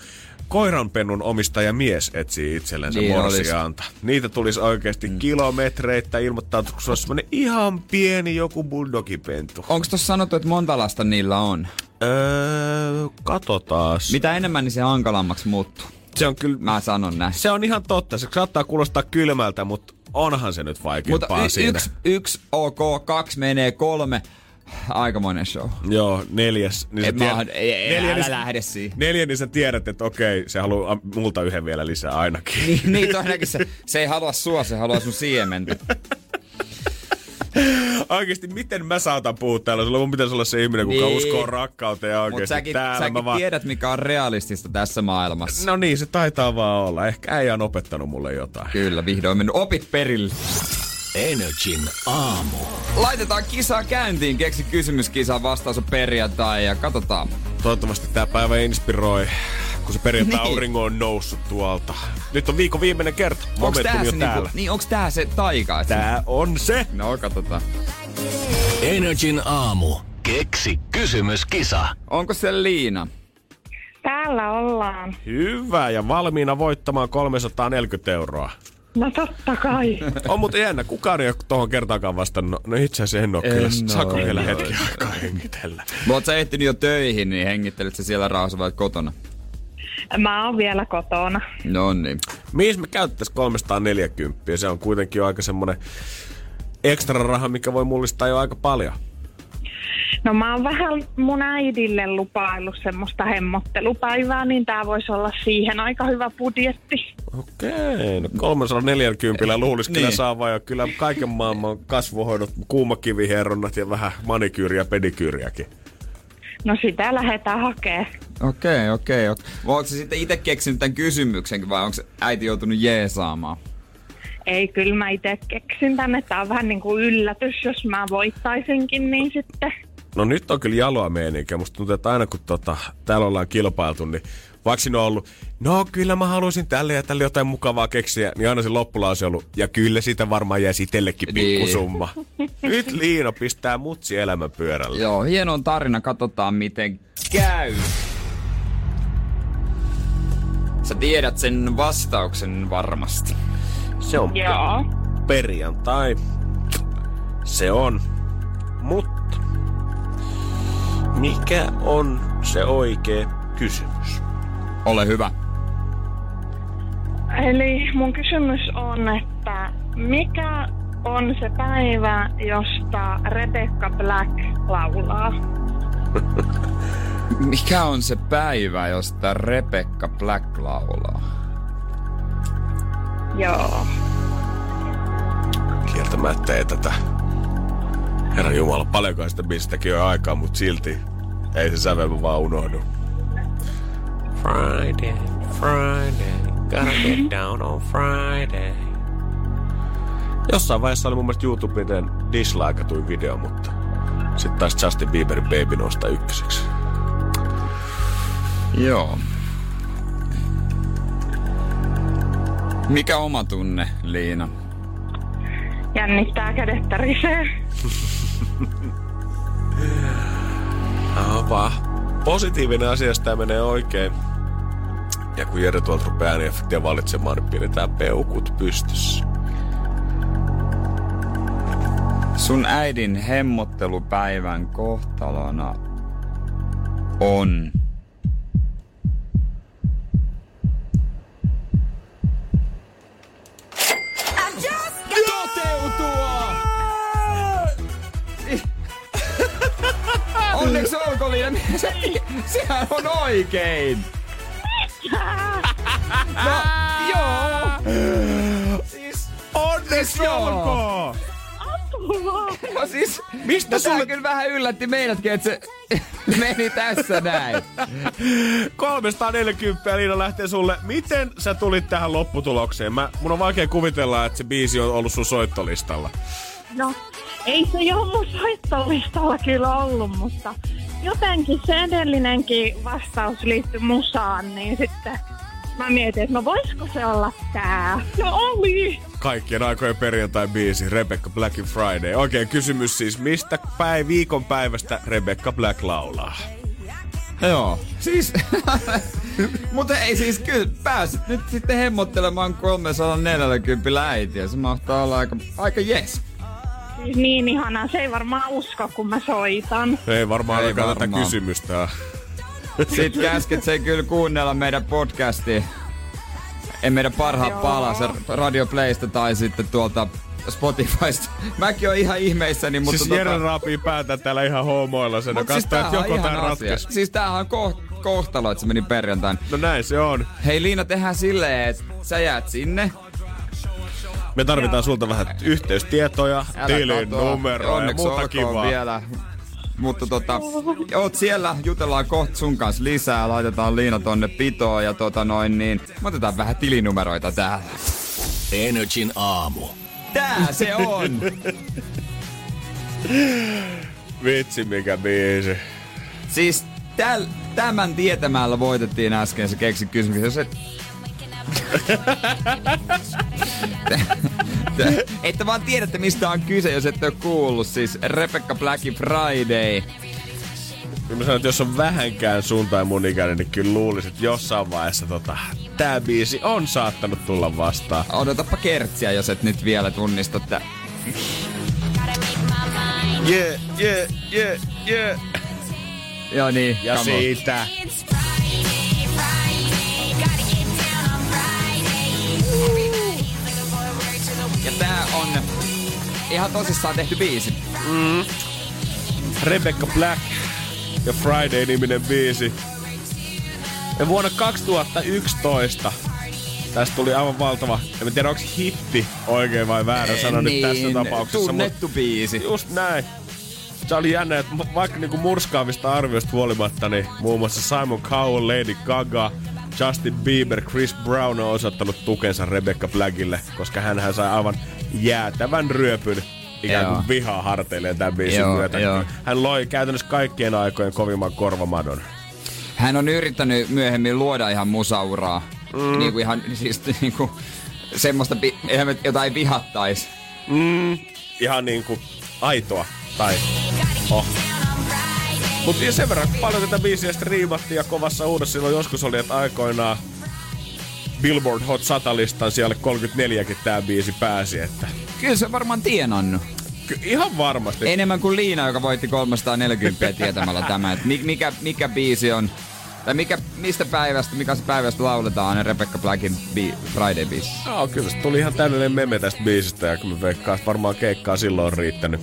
koiranpennun omistaja mies etsii itsellensä Niin niin olis. morsiaanta. Niitä tulisi oikeasti mm. kilometreitä ilmoittaa, kun se olisi semmoinen ihan pieni joku bulldogipentu. Onko tuossa sanottu, että monta lasta niillä on? Öö, katsotaas. Mitä enemmän, niin se hankalammaksi muuttuu. Se on kyllä, Mä sanon näin. se on ihan totta. Se saattaa kuulostaa kylmältä, mutta onhan se nyt Mutta vaikeampaa y- siinä. yksi, yksi ok, kaksi menee, kolme. Aikamoinen show. Joo, neljäs. Niin Et sä mä, ei, ei, neljä, älä niin- lähde siihen. Neljä, niin sä tiedät, että okei, se haluaa multa yhden vielä lisää ainakin. Niin, niin todennäköisesti se, se ei halua sua, se haluaa sun siementä. Oikeesti, miten mä saatan puhua täällä? Sulla mun pitäisi olla se ihminen, kuka Niin. uskoo rakkauteen ja oikeesti säkin, täällä säkin mä vaan... tiedät, mikä on realistista tässä maailmassa. No niin, se taitaa vaan olla. Ehkä äijä on opettanut mulle jotain. Kyllä, vihdoin mennyt opit perille. Energin aamu. Laitetaan kisaa käyntiin. Keksi kysymyskisa, vastaus on perjantai ja katsotaan. Toivottavasti tää päivä inspiroi, kun se perjantai Niin. aurinko on noussut tuolta. Nyt on viikon viimeinen kerta. Onks Momentum tää, jo se täällä. niinku, niin, onks tää se taika? Tää on se. No, katsotaan. Energin aamu. Keksi kysymyskisa. Onko se Liina? Täällä ollaan. Hyvä ja valmiina voittamaan 340 euroa. No totta kai. On mutta jännä, kukaan ei ole tohon kertaakaan vastannut. No itse asiassa en oo En kyllä. Saako vielä hetki aikaa hengitellä? Mutta sä ehtinyt jo töihin, niin hengittelet sä siellä rauhassa vai kotona? Mä oon vielä kotona. No niin. Mihin me käyttäisiin 340? Se on kuitenkin jo aika semmonen ekstra raha, mikä voi mullistaa jo aika paljon. No mä oon vähän mun äidille lupaillut semmoista hemmottelupäivää, niin tää voisi olla siihen aika hyvä budjetti. Okei, no 340 luulisi kyllä Niin. saavaa ja kyllä kaiken maailman kasvohoidot, kuumakiviherronnat ja vähän manikyyriä ja pedikyyriäkin. No sitä lähdetään hakee. Okei, okei. se sitten itse keksinyt tämän kysymyksen vai onko äiti joutunut jeesaamaan? Ei, kyllä mä itse keksin tänne. Tää on vähän niin kuin yllätys, jos mä voittaisinkin, niin sitten... No nyt on kyllä jaloa meininkiä. Musta tuntuu, että aina kun tota, täällä ollaan kilpailtu, niin vaikka siinä on ollut, no kyllä mä haluaisin tälle ja tälle jotain mukavaa keksiä, niin aina se loppulause on ollut, ja kyllä sitä varmaan jäisi itsellekin Niin. pikkusumma. Nyt Liino pistää mutsi elämän pyörälle. Joo, hieno on tarina. Katsotaan miten käy. Sä tiedät sen vastauksen varmasti. Se on Joo. perjantai. Se on. Mutta mikä on se oikea kysymys? Ole hyvä. Eli mun kysymys on, että mikä on se päivä, josta Rebecca Black laulaa? Mikä on se päivä, josta Rebecca Black laulaa? Joo. Kieltämättä ei tätä. Herra Jumala, paljonko sitä biisistäkin on aikaa, mutta silti ei se sävelmä vaan unohdu. Friday, Friday, gotta get down on Friday. Jossain vaiheessa oli mun mielestä YouTubeen dislikeatuin video, mutta sitten taas Justin Bieberin Baby nostaa ykköseksi. Joo. Mikä oma tunne, Liina? Jännittää kädet tärisee. Ava. Positiivinen asia, jos tää menee oikein. Ja kun Jere tuolta rupeaa ääniefektiä valitsemaan, niin pidetään peukut pystyssä. Sun äidin hemmottelupäivän kohtalona on... Toteutua! Onneksi olkoon Liina. Se, sehän on oikein. No, joo. Siis, Onneksi joo. olkoon! No siis, Mistä no sulle- kyllä vähän yllätti meidätkin, että se meni tässä näin. 340 Liina lähtee sulle. Miten sä tulit tähän lopputulokseen? Mä, mun on vaikea kuvitella, että se biisi on ollut sun soittolistalla. No, ei se jo mun soittolistalla kyllä ollut, mutta jotenkin se edellinenkin vastaus liittyi musaan, niin sitten mä mietin, että no voisiko se olla tää? No oli! Kaikkien aikojen perjantai-biisi Rebecca Blackin Friday. Oikein kysymys siis, mistä päin viikon päivästä Rebecca Black laulaa? Joo. Siis, mutta ei siis kyllä pääsit nyt sitten hemmottelemaan 340 äitiä. Se mahtaa olla aika, aika jes. Siis niin ihanaa, se ei varmaan usko, kun mä soitan. Ei varmaan Ei ainakaan tätä kysymystä. Sitten käsket sen kyllä kuunnella meidän podcastia. Ei meidän parhaat se Radio Playsta tai sitten tuolta Spotifysta. Mäkin oon ihan ihmeissäni, mutta Siis tota- Jere raapii päätä täällä ihan homoilla sen. Mut Siis että on joko asia. ratkes. Siis tämähän on koht- kohtalo, että se meni perjantain. No näin se on. Hei Liina, tehdään silleen, että sä jäät sinne. Me tarvitaan sulta vähän yhteystietoja, Älä tilin numeroa ja muuta kivaa. vielä. Mutta tota, oot siellä, jutellaan kohta sun kanssa lisää, laitetaan Liina tonne pitoon ja tota noin niin, me otetaan vähän tilinumeroita täällä. Energin aamu. Tää se on! Vitsi mikä biisi. siis täl, tämän tietämällä voitettiin äsken se keksi kysymys. Jos et... että vaan tiedätte mistä on kyse, jos ette ole kuullut. Siis Rebecca Blackin Friday. Mä sanon, että jos on vähänkään sun tai mun ikäinen, niin kyllä luulisit, että jossain vaiheessa tota, tää biisi on saattanut tulla vastaan. Odotapa kertsiä, jos et nyt vielä tunnista tä- Yeah, yeah, yeah, yeah. Joo niin, Ja come on. Ja tää on ihan tosissaan tehty biisi. Rebecca Black ja Friday-niminen biisi. Ja vuonna 2011 tästä tuli aivan valtava, en tiedä onko hitti oikein vai väärä sana nyt tässä tapauksessa. Niin, Tunnettu biisi. Just näin. Se oli jännä, että vaikka niinku murskaavista arvioista huolimatta, niin muun muassa Simon Cowell, Lady Gaga, Justin Bieber, Chris Brown on osoittanut tukensa Rebecca Blackille, koska hän sai aivan jäätävän ryöpyn ikään kuin Joo. vihaa harteilleen tämän biisin Joo, myötä. joo. Hän loi käytännössä kaikkien aikojen kovimman korvamadon. Hän on yrittänyt myöhemmin luoda ihan musauraa. Mm. Niin kuin ihan siis niin kuin semmoista, pi- eihän me- jota ei vihattais. Mm, ihan niinku aitoa. Tai oh. Mutta sen verran paljon tätä biisiä sitten riimattiin ja kovassa uudessa silloin joskus oli, että aikoinaan Billboard Hot 100-listan siellä 34kin tää biisi pääsi, että Kyllä se on varmaan tienannut. ky- ihan varmasti. Enemmän kuin Liina, joka voitti 340 tietämällä tämä, että mi- mikä, mikä biisi on, tai mikä, mistä päivästä, mikä se päivästä lauletaan aina Rebecca Blackin bi- Friday-biisi. Joo, kyllä se tuli ihan täydellinen meme tästä biisistä ja kyllä mä veikkaan, varmaan keikkaa silloin on riittänyt.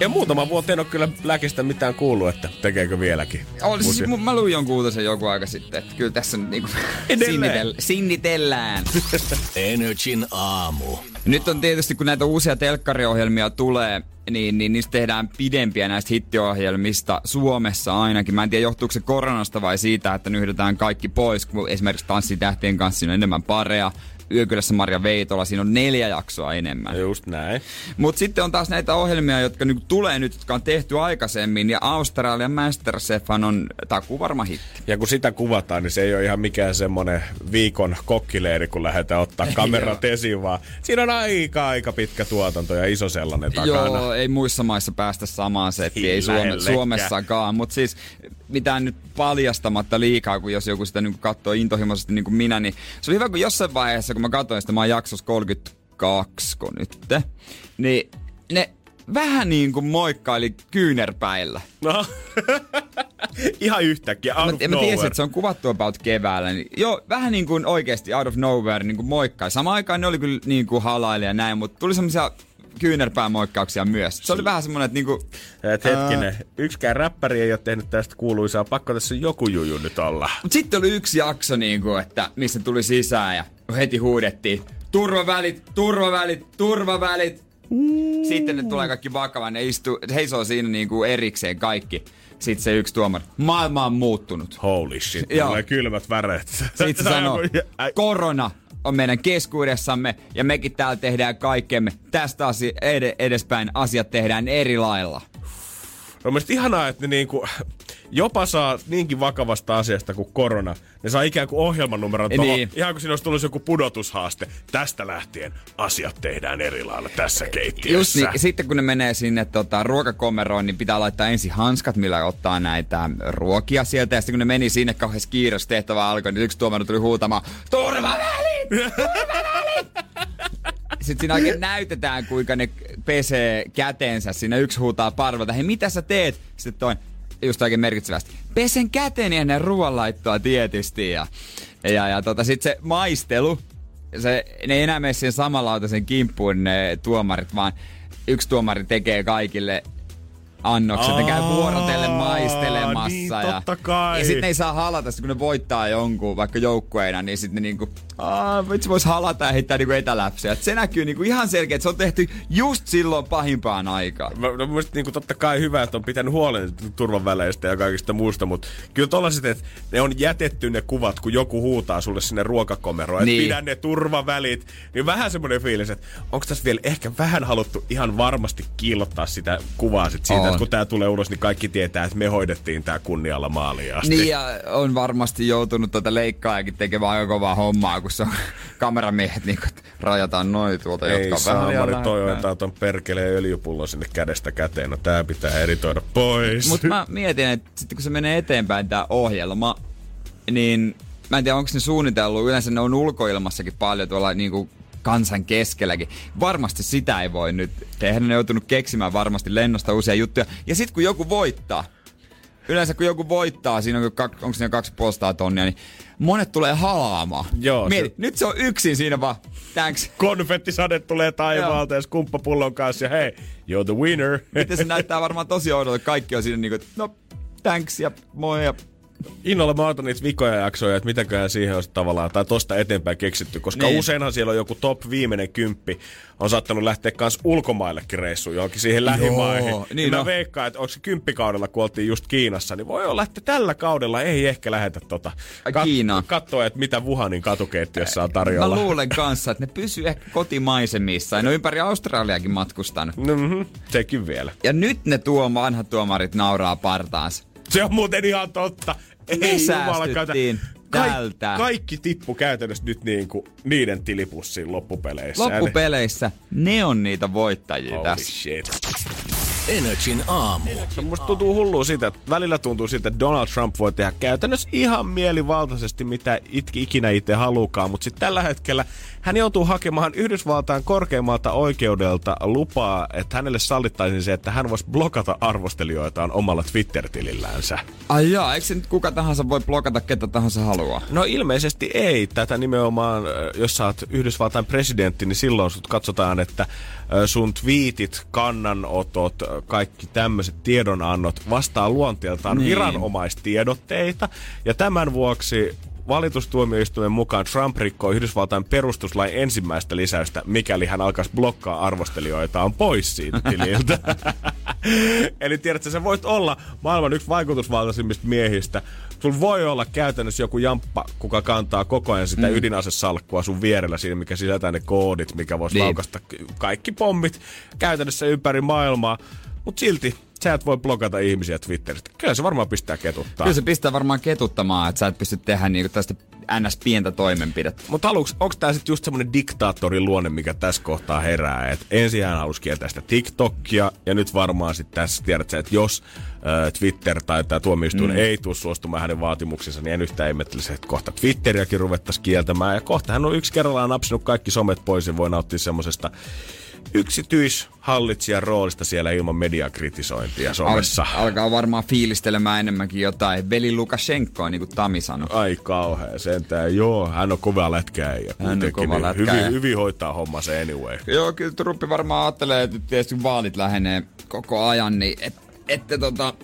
Ja muutama vuotta en ole kyllä Blackista mitään kuullut, että tekeekö vieläkin. Oli, siis, mä luin jonkun uutisen joku aika sitten, että kyllä tässä nyt niinku Edelleen. sinnitel- sinnitellään. Energin aamu. Nyt on tietysti, kun näitä uusia telkkariohjelmia tulee, niin, niin niistä tehdään pidempiä näistä hittiohjelmista Suomessa ainakin. Mä en tiedä, johtuuko se koronasta vai siitä, että nyhdetään kaikki pois, kun esimerkiksi Tanssitähtien kanssa siinä on enemmän pareja. Yökylässä Marja Veitola, siinä on neljä jaksoa enemmän. Just näin. Mutta sitten on taas näitä ohjelmia, jotka niinku tulee nyt, jotka on tehty aikaisemmin. Ja Australian Masterchefhan on takuu varma hitti. Ja kun sitä kuvataan, niin se ei ole ihan mikään semmonen viikon kokkileiri, kun lähdetään ottaa kamerat esiin, vaan siinä on aika, aika pitkä tuotanto ja iso sellainen takana. Joo, ei muissa maissa päästä samaan settiin, ei Suome. Suomessakaan. Mutta siis mitään nyt paljastamatta liikaa, kun jos joku sitä niin katsoo intohimoisesti niin kuin minä, niin se oli hyvä, kun jossain vaiheessa, kun mä katsoin sitä, mä oon jaksossa 32 kun nyt, niin ne vähän niin kuin moikkaili kyynärpäillä. No, ihan yhtäkkiä, out Mä, of mä nowhere. tiesin, että se on kuvattu about keväällä. Niin, joo, vähän niin kuin oikeasti out of nowhere niin kuin moikkai. Samaan aikaan ne oli kyllä niin kuin halaili ja näin, mutta tuli semmoisia kyynärpäämoikkauksia myös. Se oli vähän semmoinen, että niinku, Et hetkinen, yksikään räppäri ei ole tehnyt tästä kuuluisaa. Pakko tässä joku juju nyt olla. Mut sitten oli yksi jakso, niinku, että missä tuli sisään ja heti huudettiin turvavälit, turvavälit, turvavälit. Sitten ne tulee kaikki vakavan, ne istuu, heisoo siinä niinku erikseen kaikki. Sitten se yksi tuomari, maailma on muuttunut. Holy shit, Joo. tulee kylmät väreet. Sitten se sanoo, korona on meidän keskuudessamme ja mekin täällä tehdään kaikkemme. Tästä asi- ed- edespäin asiat tehdään eri lailla. On mielestäni ihanaa, että ne niinku, jopa saa niinkin vakavasta asiasta kuin korona. Ne saa ikään kuin ohjelmanumeron tuohon. Niin. Ihan kuin siinä olisi tullut joku pudotushaaste. Tästä lähtien asiat tehdään eri lailla tässä keittiössä. Just niin, sitten kun ne menee sinne tota, ruokakomeroon, niin pitää laittaa ensin hanskat, millä ottaa näitä ruokia sieltä. Ja sitten kun ne meni sinne kauheassa kiireessä tehtävä alkoi, niin yksi tuomari tuli huutamaan, turvavälit! Turvavälit! Sitten siinä oikein näytetään, kuinka ne pesee käteensä. Siinä yksi huutaa parvelta, hei mitä sä teet? Sitten toinen, just oikein merkitsevästi, pesen käteni ennen ruoanlaittoa tietysti. Ja, ja, ja tota, sitten se maistelu, se, ne ei enää mene siihen samanlautaisen kimppuun ne tuomarit, vaan yksi tuomari tekee kaikille annokset, ne käy Aa, vuorotellen maistelemassa. niin, ja, totta kai. ja sitten ne ei saa halata, kun ne voittaa jonkun, vaikka joukkueena, niin sitten ne niinku, vitsi vois halata ja heittää niinku etäläpsyä. Et se näkyy niinku ihan selkeä, että se on tehty just silloin pahimpaan aikaan. Mä, mä mielestäni niinku totta kai hyvä, että on pitänyt huolen turvaväleistä ja kaikista muusta, mutta kyllä tollaset, että ne on jätetty ne kuvat, kun joku huutaa sulle sinne ruokakomeroon, että Niin. pidä ne turvavälit, niin vähän semmoinen fiilis, että onko tässä vielä ehkä vähän haluttu ihan varmasti kiillottaa sitä kuvaa sit siitä, On. Että kun tää tulee ulos, niin kaikki tietää, että me hoidettiin tää kunnialla maaliin asti. Niin ja on varmasti joutunut tuota leikkaajakin tekemään aika kovaa hommaa, kun se on kameramiehet niin että rajataan noin tuolta, Ei jotka on vähän toi otetaan ton perkeleen öljypullon sinne kädestä käteen. No tää pitää editoida pois. Mutta mä mietin, että sitten kun se menee eteenpäin tää ohjelma, niin mä en tiedä, onko ne suunnitellut, yleensä ne on ulkoilmassakin paljon tuolla niinku kansan keskelläkin. Varmasti sitä ei voi nyt tehdä, ne on joutunut keksimään varmasti lennosta uusia juttuja. Ja sitten kun joku voittaa, yleensä kun joku voittaa, siinä on, onko siinä kaksi puolestaan tonnia, niin monet tulee halaamaan. Joo, Mieti, se- nyt se on yksin siinä vaan. Thanks. Konfettisade tulee taivaalta ja skumppapullon kanssa ja hei, you're the winner. Miten se näyttää varmaan tosi oudolta, kaikki on siinä niinku, no thanks ja moi ja Innolla mä otan niitä vikoja jaksoja, että mitäköhän siihen olisi tavallaan, tai tosta eteenpäin keksitty, koska Niin. niin. useinhan siellä on joku top viimeinen kymppi, on saattanut lähteä kans ulkomaillekin reissuun, johonkin siihen lähimaihin. niin ja mä no. veikkaan, että onko se kymppikaudella, kun oltiin just Kiinassa, niin voi olla, että tällä kaudella ei ehkä lähetä tota. Ai Kiinaan. Katsoa, että mitä Wuhanin katukeittiössä on Mä tarjolla. luulen kanssa, että ne pysyy ehkä kotimaisemissa. Ja ne on ympäri Australiakin matkustanut. Mm-hmm, sekin vielä. Ja nyt ne tuo vanhat tuomarit nauraa partaansa. Se on muuten ihan totta. Me Ei säästyttiin tältä. Kaikki tippu käytännössä nyt niin kuin niiden tilipussiin loppupeleissä. Loppupeleissä ne on niitä voittajia Holy tässä. shit. Energin aamu. No, musta tuntuu hullua siitä, että välillä tuntuu siitä, että Donald Trump voi tehdä käytännössä ihan mielivaltaisesti, mitä itki ikinä itse halukaan, mutta sitten tällä hetkellä hän joutuu hakemaan Yhdysvaltain korkeimmalta oikeudelta lupaa, että hänelle sallittaisiin se, että hän voisi blokata arvostelijoitaan omalla Twitter-tilillänsä. Ai jaa, eikö se nyt kuka tahansa voi blokata ketä tahansa haluaa? No ilmeisesti ei. Tätä nimenomaan, jos sä oot Yhdysvaltain presidentti, niin silloin sut katsotaan, että sun tweetit, kannanotot, kaikki tämmöiset tiedonannot vastaa luonteeltaan Niin. niin. viranomaistiedotteita. Ja tämän vuoksi valitustuomioistuimen mukaan Trump rikkoo Yhdysvaltain perustuslain ensimmäistä lisäystä, mikäli hän alkaisi blokkaa arvostelijoitaan pois siitä tililtä. Eli tiedätkö, sä voit olla maailman yksi vaikutusvaltaisimmista miehistä. Sulla voi olla käytännössä joku jamppa, kuka kantaa koko ajan sitä mm. ydinasesalkkua sun vierellä siinä, mikä sisältää ne koodit, mikä voisi Niin. laukasta kaikki pommit käytännössä ympäri maailmaa. Mutta silti sä et voi blokata ihmisiä Twitteristä. Kyllä se varmaan pistää ketuttaa. Kyllä se pistää varmaan ketuttamaan, että sä et pysty tehdä niinku tästä ns. pientä toimenpidettä. Mutta aluksi, onko tämä sitten just semmoinen diktaattorin luonne, mikä tässä kohtaa herää? Et ensin hän halusi kieltää sitä TikTokia, ja nyt varmaan sitten tässä tiedät sä, että jos äh, Twitter tai tämä tuomioistuin mm. ei tule suostumaan hänen vaatimuksiinsa, niin en yhtään ihmettelisi, että kohta Twitteriäkin ruvettaisiin kieltämään. Ja kohta hän on yksi kerrallaan napsinut kaikki somet pois ja voi nauttia semmoisesta yksityishallitsijan roolista siellä ilman mediakritisointia somessa. Al- alkaa varmaan fiilistelemään enemmänkin jotain veli Lukashenkoa, niin kuin Tami sanoi. Ai kauhea, sentään. Joo, hän on kova lätkäjä. ja Hän on kova niin lätkäjä. Hyvin, hyvin hoitaa homma se anyway. Joo, kyllä Trumpi varmaan ajattelee, että tietysti vaalit lähenee koko ajan, niin et, että tota,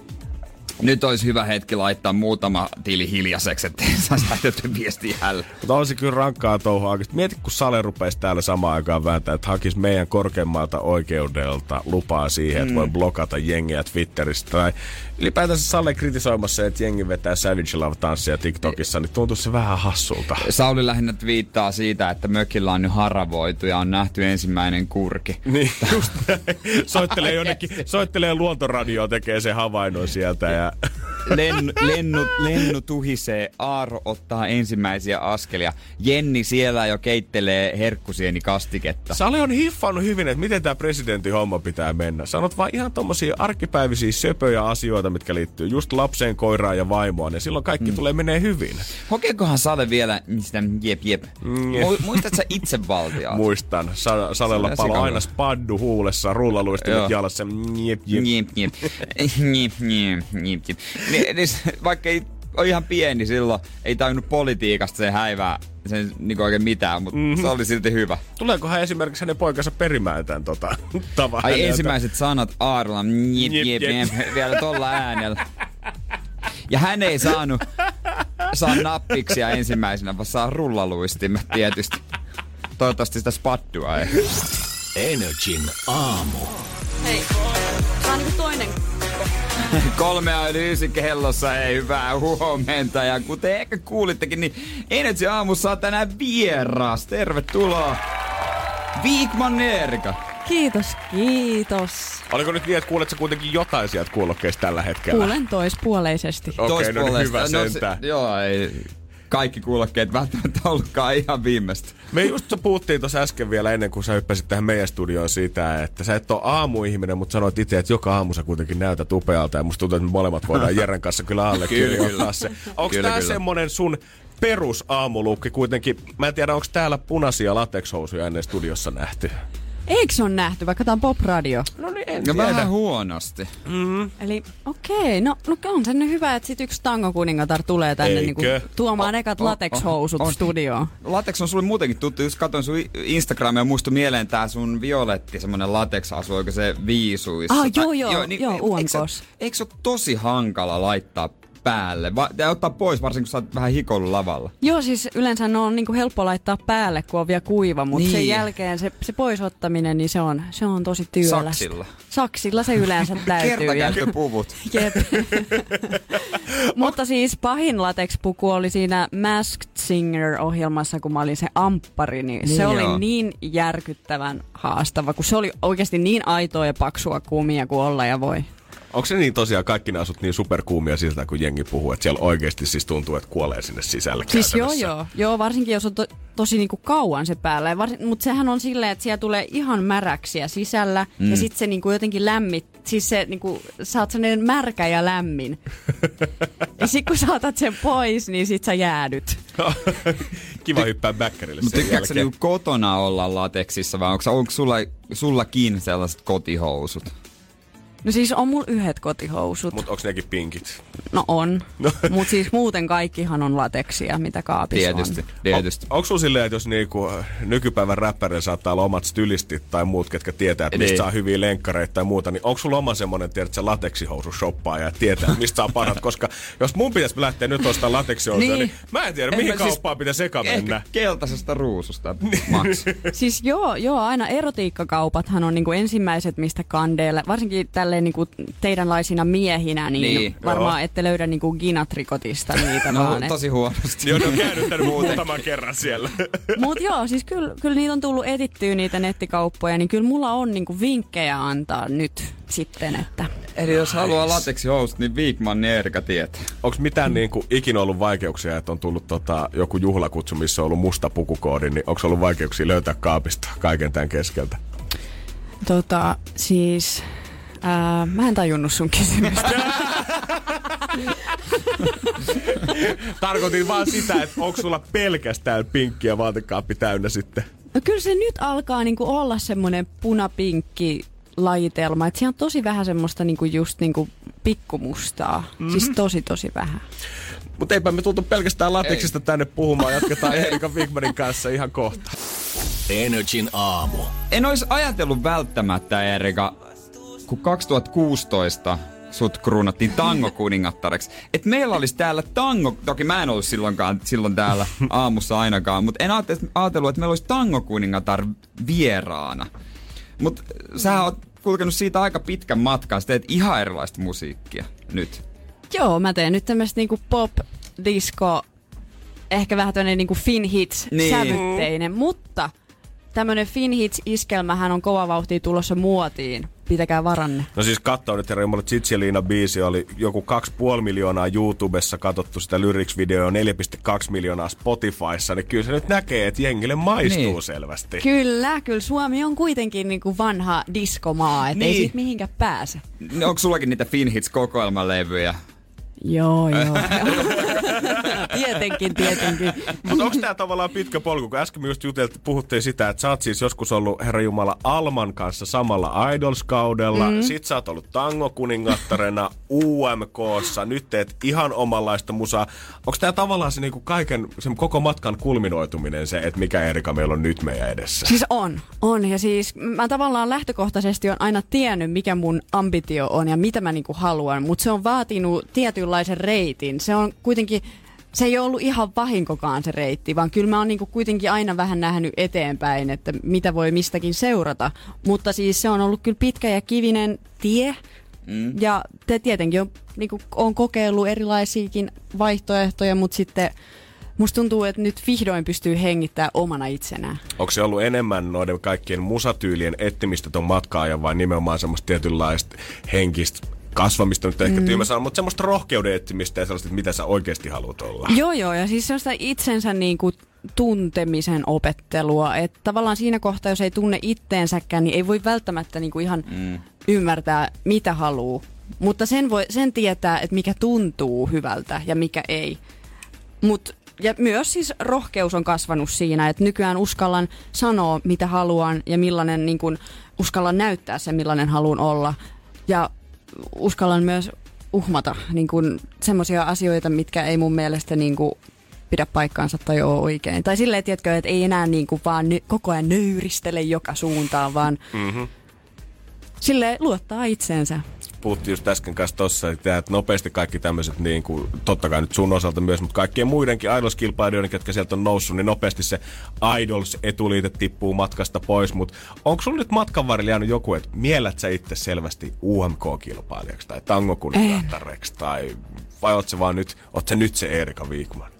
nyt olisi hyvä hetki laittaa muutama tili hiljaiseksi, ettei saisi lähetetty viestiä hällä. Mutta on se kyllä rankkaa touhua oikeasti. Mieti, kun Sale rupeisi täällä samaan aikaan vääntää, että hakisi meidän korkeimmalta oikeudelta lupaa siihen, että voi blokata jengiä Twitteristä. Tai ylipäätänsä Sale kritisoimassa, että jengi vetää Savage Love-tanssia TikTokissa, niin tuntuu se vähän hassulta. Sauli lähinnä viittaa siitä, että mökillä on nyt haravoitu ja on nähty ensimmäinen kurki. Niin, just näin. Soittelee jonnekin, soittelee luontoradioon, tekee sen havainnon sieltä ja that. Lennu, lennu, lennu tuhisee, Aaro ottaa ensimmäisiä askelia. Jenni siellä jo keittelee herkkusieni kastiketta. Sale on hiffannut hyvin, että miten tämä presidentin homma pitää mennä. Sanot vaan ihan tommosia arkipäivisiä söpöjä asioita, mitkä liittyy just lapseen, koiraan ja vaimoon, ja silloin kaikki mm. tulee menee hyvin. Hokeekohan Sale vielä sitä jep jep? Mu- Muistatko sä itsevaltiaa? Muistan, Sa- Salella palo aina spaddu huulessa, rullaluistimet jalassa. Jep, jep. Jep, jep. Jep, jep, jep, jep. Ni, niin, s- vaikka ei ole ihan pieni silloin, ei tajunnut politiikasta se häivää sen niin oikein mitään, mutta mm-hmm. se oli silti hyvä. Tuleekohan esimerkiksi hänen poikansa perimään tämän tota, tavan Ai häneltä? ensimmäiset sanat jep, Jep, jep, jep. jep, vielä tolla äänellä. Ja hän ei saanut saa nappiksia ensimmäisenä, vaan saa rullaluistimet tietysti. Toivottavasti sitä spaddua ei. Energin aamu. Hei, tää on niinku toinen Kolmea yli ysi kellossa, ei hyvää huomenta. Ja kuten ehkä kuulittekin, niin Energy aamussa on tänään vieras. Tervetuloa. Viikman Erika. Kiitos, kiitos. Oliko nyt niin, että kuulet sä kuitenkin jotain sieltä kuulokkeista tällä hetkellä? Kuulen toispuoleisesti. Okei, no niin hyvä se- sentään. Joo, ei kaikki kuulokkeet välttämättä ollutkaan ihan viimeistä. Me just puhuttiin tuossa äsken vielä ennen kuin sä hyppäsit tähän meidän studioon siitä, että sä et ole aamuihminen, mutta sanoit itse, että joka aamu sä kuitenkin näytät upealta ja musta tuntuu, että me molemmat voidaan Jeren kanssa kyllä allekirjoittaa se. Onko Kyllä, tää kyllä. semmonen sun perus aamulukki kuitenkin? Mä en tiedä, onko täällä punaisia latexhousuja ennen studiossa nähty? Eikö se on nähty, vaikka tää on pop-radio? No niin, en Ja tiedä. vähän huonosti. Eli okei, no, no on se nyt hyvä, että sit yksi tangokuningatar tulee tänne Eikö? niinku, tuomaan ekat on- latex-housut on- studioon. Latex on sulle muutenkin tuttu. Just katsoin sun Instagramia ja muistui mieleen tää sun violetti, semmonen latex-asu, oiko se viisuissa? Ah, Tai- joo, joo, joo, eikö se- UMKs. Eikö se ole tosi hankala laittaa päälle? Va- ja ottaa pois, varsinkin kun sä oot vähän hikoillut lavalla. Joo, siis yleensä ne on niinku helppo laittaa päälle, kun on vielä kuiva, mutta Niin. sen jälkeen se, se poisottaminen, niin se on, se on tosi työlästä. Saksilla. Saksilla se yleensä täytyy. Kertakäyttöpuvut. Jep. Mutta siis pahin latex-puku oli siinä Masked Singer-ohjelmassa, kun mä olin se amppari, niin, Niin se joo. oli niin järkyttävän haastava, kun se oli oikeasti niin aitoa ja paksua kumia kuin olla ja voi. Onko se niin tosiaan kaikki nämä asut niin superkuumia siltä, kun jengi puhuu, että siellä oikeasti siis tuntuu, että kuolee sinne sisälle Siis joo joo, joo, varsinkin jos on to, tosi niinku kauan se päällä. Mutta sehän on silleen, että siellä tulee ihan märäksiä sisällä mm. ja sitten se niinku jotenkin lämmit, siis se niinku, sä oot sellainen märkä ja lämmin. ja sit kun saatat sen pois, niin sit sä jäädyt. Kiva hyppää bäkkärille sen tykkääkö sä jälkeen. niinku kotona olla lateksissa vai onko, onko sulla, sullakin sellaiset kotihousut? No siis on mulla yhdet kotihousut. Mutta onko nekin pinkit? No on. No. Mutta siis muuten kaikkihan on lateksia, mitä kaapissa Tietysti, on. tietysti. Onko sulla silleen, että jos niinku äh, nykypäivän räppäreillä saattaa olla omat stylistit tai muut, ketkä tietää, että mistä Niin. saa hyviä lenkkareita tai muuta, niin onko sulla oma semmoinen, tiedät, se lateksihousu shoppaa ja tietää, mistä saa parhaat? Koska jos mun pitäisi lähteä nyt ostamaan lateksihousuja, niin. Niin. niin mä en tiedä, En mihin siis- kauppaan pitäisi eka mennä. Keltaisesta ruususta, Max. Siis joo, joo, aina erotiikkakaupathan on niinku ensimmäiset, mistä kandeella, varsinkin tälleen niinku teidänlaisina miehinä, niin, Niin, niin varmaan joo. ette löydä niinku ginatrikotista niitä No vaan. tosi huonosti. Joo, ne on käynyt muutaman kerran siellä. Mut joo, siis kyllä, kyllä niitä on tullut etittyä niitä nettikauppoja, niin kyllä mulla on niinku vinkkejä antaa nyt sitten, että Eli jos haluaa lateksi housut, niin Viikman niin Erika tietää. Onko mitään niinku ikinä ollut vaikeuksia, että on tullut tota, joku juhlakutsu, missä on ollut musta pukukoodi, niin onko ollut vaikeuksia löytää kaapista kaiken tämän keskeltä? tota, siis ää, mä en tajunnut sun kysymystä. Tarkoitin vaan sitä, että onko sulla pelkästään pinkkiä vaatekaappi täynnä sitten? No kyllä se nyt alkaa niinku olla semmoinen punapinkki lajitelma, että siellä on tosi vähän semmoista niinku just niinku pikkumustaa. Mm-hmm. Siis tosi tosi vähän. Mutta eipä me tultu pelkästään lateksista tänne puhumaan. Jatketaan Erika Wigmanin kanssa ihan kohta. Energin aamu. En olisi ajatellut välttämättä, Erika, kun 2016 sut kruunattiin tangokuningattareksi. Et meillä olisi täällä tango, toki mä en ollut silloinkaan, silloin täällä aamussa ainakaan, mutta en ajatellut, että meillä olisi tangokuningatar vieraana. Mutta sä oot kulkenut siitä aika pitkän matkan, sä teet ihan erilaista musiikkia nyt. Joo, mä teen nyt tämmöistä niinku pop, disco, ehkä vähän tämmöinen niinku Fin Hits Niin. sävytteinen, mutta tämmöinen Fin Hits iskelmähän on kova vauhtia tulossa muotiin. Pitäkää varanne. No siis kattoo nyt herra, mulle Tsitseliina biisi oli joku 2,5 miljoonaa YouTubessa katsottu sitä lyrics-videoa, 4,2 miljoonaa Spotifyssa, niin kyllä se nyt näkee, että jengille maistuu Niin. selvästi. Kyllä, kyllä Suomi on kuitenkin niinku vanha diskomaa, et ei Niin. siitä mihinkään pääse. No, Onko sullakin niitä Finhits kokoelmalevyjä? Joo, joo. tietenkin, tietenkin. Mutta onko tämä tavallaan pitkä polku? Kun äsken just juteltiin, puhuttiin sitä, että sä oot siis joskus ollut Herra Jumala Alman kanssa samalla Idols-kaudella. Mm. Sit sä oot ollut tangokuningattarena UMKssa. Nyt teet ihan omanlaista musaa. Onko tämä tavallaan se niinku kaiken, sen koko matkan kulminoituminen se, että mikä Erika meillä on nyt meidän edessä? Siis on, on. Ja siis mä tavallaan lähtökohtaisesti on aina tiennyt, mikä mun ambitio on ja mitä mä niinku haluan. Mutta se on vaatinut tietynlaisen reitin. Se on kuitenkin, se ei ole ollut ihan vahinkokaan se reitti, vaan kyllä mä oon niinku kuitenkin aina vähän nähnyt eteenpäin, että mitä voi mistäkin seurata. Mutta siis se on ollut kyllä pitkä ja kivinen tie. Mm. Ja te tietenkin on, niinku, on kokeillut erilaisiakin vaihtoehtoja, mutta sitten musta tuntuu, että nyt vihdoin pystyy hengittämään omana itsenään. Onko se ollut enemmän noiden kaikkien musatyylien etsimistä ton matkaajan vai nimenomaan semmoista tietynlaista henkistä kasvamista nyt ehkä mm. tyymä sana, mutta semmoista rohkeuden etsimistä ja sellaista, että mitä sä oikeasti haluat olla. Joo, joo, ja siis sellaista itsensä niin kuin tuntemisen opettelua, että tavallaan siinä kohtaa, jos ei tunne itteensäkään, niin ei voi välttämättä niin kuin ihan mm. ymmärtää, mitä haluaa. Mutta sen, voi, sen tietää, että mikä tuntuu hyvältä ja mikä ei. Mutta ja myös siis rohkeus on kasvanut siinä, että nykyään uskallan sanoa, mitä haluan ja millainen niin kun, uskallan näyttää sen, millainen haluan olla. Ja uskallan myös uhmata niin kun, semmoisia asioita, mitkä ei mun mielestä niin kun, pidä paikkaansa tai ole oikein. Tai silleen, tiedätkö, että ei enää niin kuin vaan ny- koko ajan nöyristele joka suuntaan, vaan mm-hmm. sille luottaa itseensä. Puhuttiin just äsken kanssa tossa, että nopeasti kaikki tämmöiset, niin kuin, totta kai nyt sun osalta myös, mutta kaikkien muidenkin Idols-kilpailijoiden, jotka sieltä on noussut, niin nopeasti se Idols-etuliite tippuu matkasta pois. Mutta onko sulla nyt matkan varrella jäänyt joku, että miellät sä itse selvästi UMK-kilpailijaksi tai tangokuningattareksi tai vai oot se vaan nyt, oot sä nyt se Erika Viikman?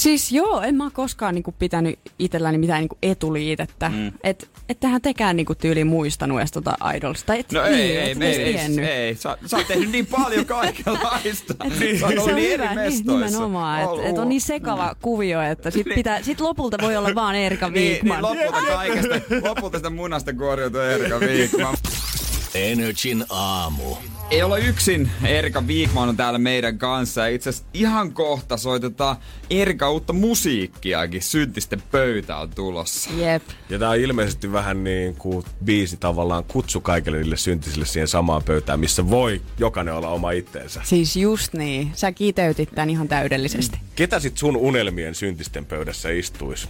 Siis joo, en mä koskaan niinku pitänyt itselläni mitään niinku etuliitettä. Mm. Et, et tähän tekään niinku tyyli muistanut edes tota Idolsta. Et, No niin, ei, ei, et edes ei, tiennyt. ei. Sä, sä oot tehnyt niin paljon kaikenlaista. Et Sä oot ollut se on niin hyvä, eri niin, mestoissa. nimenomaan, että et on niin sekava kuvio, että sit, Niin. pitää, sit lopulta voi olla vaan Erika Niin, niin Viikman. lopulta kaikesta, lopulta sitä munasta kuoriutuu Erika Viikman. Energin aamu. Ei olla yksin. Erika Viikman on täällä meidän kanssa. Itse asiassa ihan kohta soitetaan Erika uutta musiikkiakin. Syntisten pöytä on tulossa. Jep. Ja tää on ilmeisesti vähän niin kuin biisi tavallaan kutsu kaikille niille syntisille siihen samaan pöytään, missä voi jokainen olla oma itteensä. Siis just niin. Sä kiteytit tän ihan täydellisesti. Ketä sit sun unelmien syntisten pöydässä istuisi?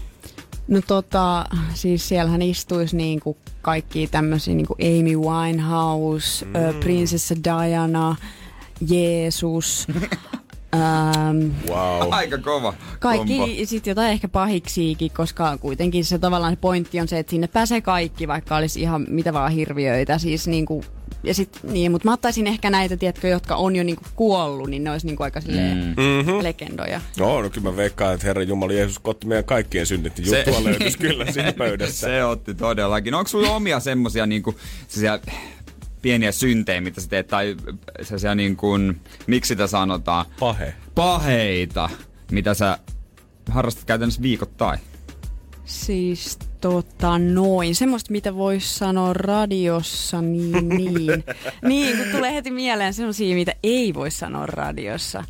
No tota, siis siellähän istuisi niinku kaikki tämmöisiä niinku Amy Winehouse, mm. ö, Prinsessa Diana, Jeesus, ähm, Wow. Aika kova kaikki sitten jotain ehkä pahiksiikin, koska kuitenkin se tavallaan se pointti on se, että sinne pääsee kaikki, vaikka olisi ihan mitä vaan hirviöitä. Siis niinku, ja sit, niin, mutta mä ottaisin ehkä näitä, tiedätkö, jotka on jo niinku kuollut, niin ne olisi niinku aika silleen mm-hmm. legendoja. No, no kyllä mä veikkaan, että Herra Jumala Jeesus otti meidän kaikkien synnit. niin Se- Juttua löytyisi kyllä siinä pöydässä. Se otti todellakin. Onko sulla omia semmosia niinku, sellaisia pieniä syntejä, mitä sä teet, tai sellaisia niin kuin, miksi sitä sanotaan, Pahe. paheita, mitä sä harrastat käytännössä viikoittain? Siis tota noin, semmoista mitä voisi sanoa radiossa, niin niin. niin, kun tulee heti mieleen semmoisia, mitä ei voi sanoa radiossa.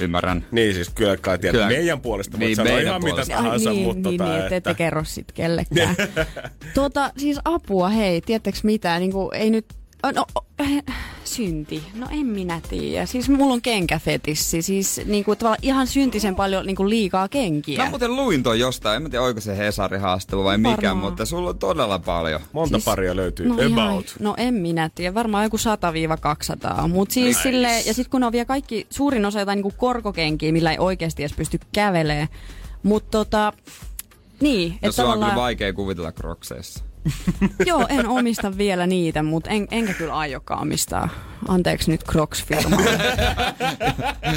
Ymmärrän. Niin siis kyllä kai tiedät, Kyllä. meidän puolesta voit Niin, sanoa meidän ihan puolesta. mitä tahansa, niin, mutta niin, tota, niin, et että... ette kerro sit kellekään. tota, siis apua, hei, tiedättekö mitä, niin kuin, ei nyt, no, eh, synti, no en minä tiedä. Siis mulla on kenkäfetissi, siis niin kuin, tavallaan ihan syntisen paljon niin kuin liikaa kenkiä. Mä muuten luin toi jostain, en mä tiedä oiko se Hesari-haastelu vai mikä, Varmaan. mutta sulla on todella paljon. Monta Siis- paria löytyy no about. Ihan, no en minä tiedä, varmaan joku 100-200. Mutta siis Nice. sille, ja sitten kun ne on vielä kaikki, suurin osa jotain niinku korkokenkiä, millä ei oikeasti edes pysty kävelee. Mutta tota, niin, No että se on kyllä tavallaan, vaikea kuvitella krokseissa. Joo, en omista vielä niitä, mutta en, enkä kyllä aiokaan omistaa. Anteeksi nyt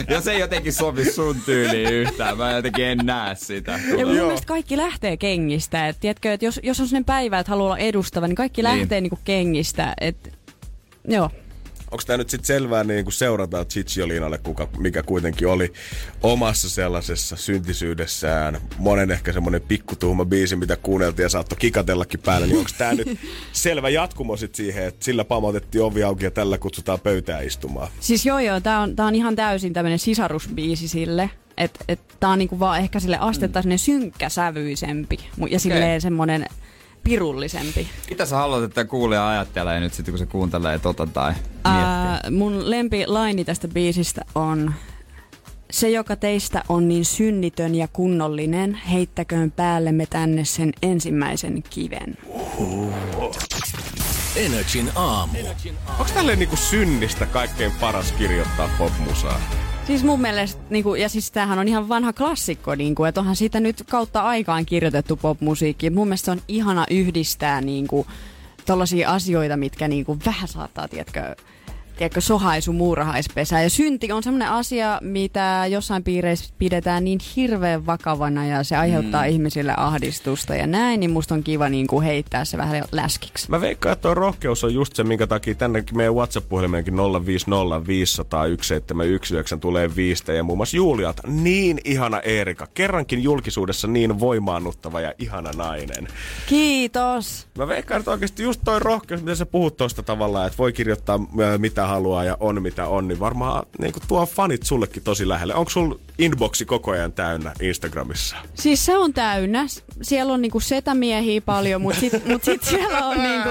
ja se ei jotenkin sovi sun tyyliin yhtään, mä jotenkin en näe sitä. Ja mun mielestä kaikki lähtee kengistä. Et, tiedätkö, että jos, jos on sellainen päivä, että haluaa olla edustava, niin kaikki Niin. lähtee niinku kengistä. Et, joo. Onko tämä nyt sitten selvää, niin kun seurataan Chichiolinalle, kuka, mikä kuitenkin oli omassa sellaisessa syntisyydessään monen ehkä semmoinen pikkutuhma biisi, mitä kuunneltiin ja saattoi kikatellakin päällä, niin onko tämä nyt selvä jatkumo sit siihen, että sillä pamautettiin ovi auki ja tällä kutsutaan pöytään istumaan? Siis joo joo, tää on, tää on ihan täysin tämmönen sisarusbiisi sille. Että et, tää on niinku vaan ehkä sille astetta mm. synkkäsävyisempi ja silleen semmonen pirullisempi. Mitä sä haluat, että kuulija ajattelee nyt sitten, kun se kuuntelee tota tai miettii? Ää, mun lempilaini tästä biisistä on se, joka teistä on niin synnitön ja kunnollinen, heittäköön päällemme tänne sen ensimmäisen kiven. Energin aamu. Onko tälleen niinku synnistä kaikkein paras kirjoittaa popmusaa? Siis mun mielestä, niinku, ja siis tämähän on ihan vanha klassikko, niinku, että onhan siitä nyt kautta aikaan kirjoitettu popmusiikki. Mun mielestä se on ihana yhdistää niinku, tollaisia asioita, mitkä niinku, vähän saattaa, tiedätkö, tiedätkö, sohaisu muurahaispesää. Ja synti on semmoinen asia, mitä jossain piireissä pidetään niin hirveän vakavana ja se aiheuttaa mm. ihmisille ahdistusta ja näin, niin musta on kiva niin kuin heittää se vähän läskiksi. Mä veikkaan, että tuo rohkeus on just se, minkä takia tännekin meidän WhatsApp-puhelimeenkin 050 500 1719 tulee viistä. Ja muun muassa Juliat, niin ihana Eerika. Kerrankin julkisuudessa niin voimaannuttava ja ihana nainen. Kiitos! Mä veikkaan, että oikeasti just toi rohkeus, mitä sä puhut tosta tavallaan, että voi kirjoittaa ö, mitä haluaa ja on mitä on, niin varmaan niin kuin tuo fanit sullekin tosi lähelle. Onko sul inboxi koko ajan täynnä Instagramissa? Siis se on täynnä. Siellä on niinku setämiehiä paljon, mutta sit, mut sit siellä on niinku,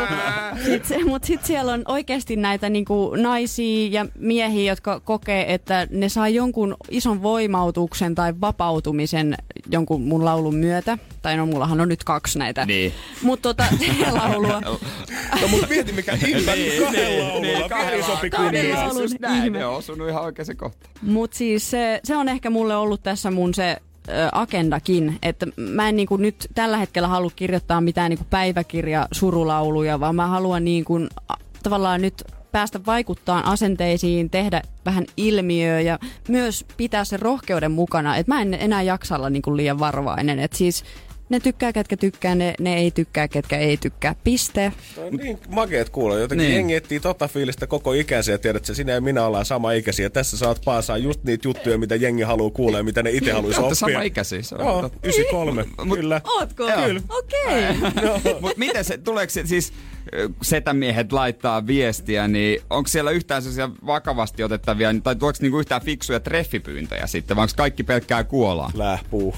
sit, mut sit siellä on oikeasti näitä niinku naisia ja miehiä, jotka kokee, että ne saa jonkun ison voimautuksen tai vapautumisen jonkun mun laulun myötä. Tai no mullahan on nyt kaksi näitä. Niin. Mutta tota, se laulua. No mut mieti mikä ihme Niin, kahden niin, laululla. niin, sopi kunniaan. laululla. Just näin, ihme. ne on osunut ihan oikeaan kohtaan. Mutta siis se, se on ehkä mulle ollut tässä mun se agendakin, että mä en niinku nyt tällä hetkellä halua kirjoittaa mitään niinku päiväkirja surulauluja, vaan mä haluan niinku, a, tavallaan nyt päästä vaikuttaa asenteisiin, tehdä vähän ilmiöä ja myös pitää sen rohkeuden mukana, että mä en enää jaksa olla niinku liian varovainen, että siis ne tykkää, ketkä tykkää, ne, ne ei tykkää, ketkä ei tykkää. Piste. Toi on niin makeet kuulla. Jotenkin Niin. jengi etsii tota fiilistä koko ikäisiä ja tiedät, että sinä ja minä ollaan sama ikäisiä. Tässä saat paasaa just niitä juttuja, mitä jengi haluaa kuulla ja mitä ne itse haluaisi Olette oppia. sama ikäisiä, se on Joo, totta. 93, kyllä. Ootko? Kyllä. Okei. Okay. Mutta miten se, tuleeko se siis, setämiehet laittaa viestiä, niin onko siellä yhtään sellaisia vakavasti otettavia, tai tuleeko niinku yhtään fiksuja treffipyyntöjä sitten, vai onko kaikki pelkkää kuolaa? Lähpuu.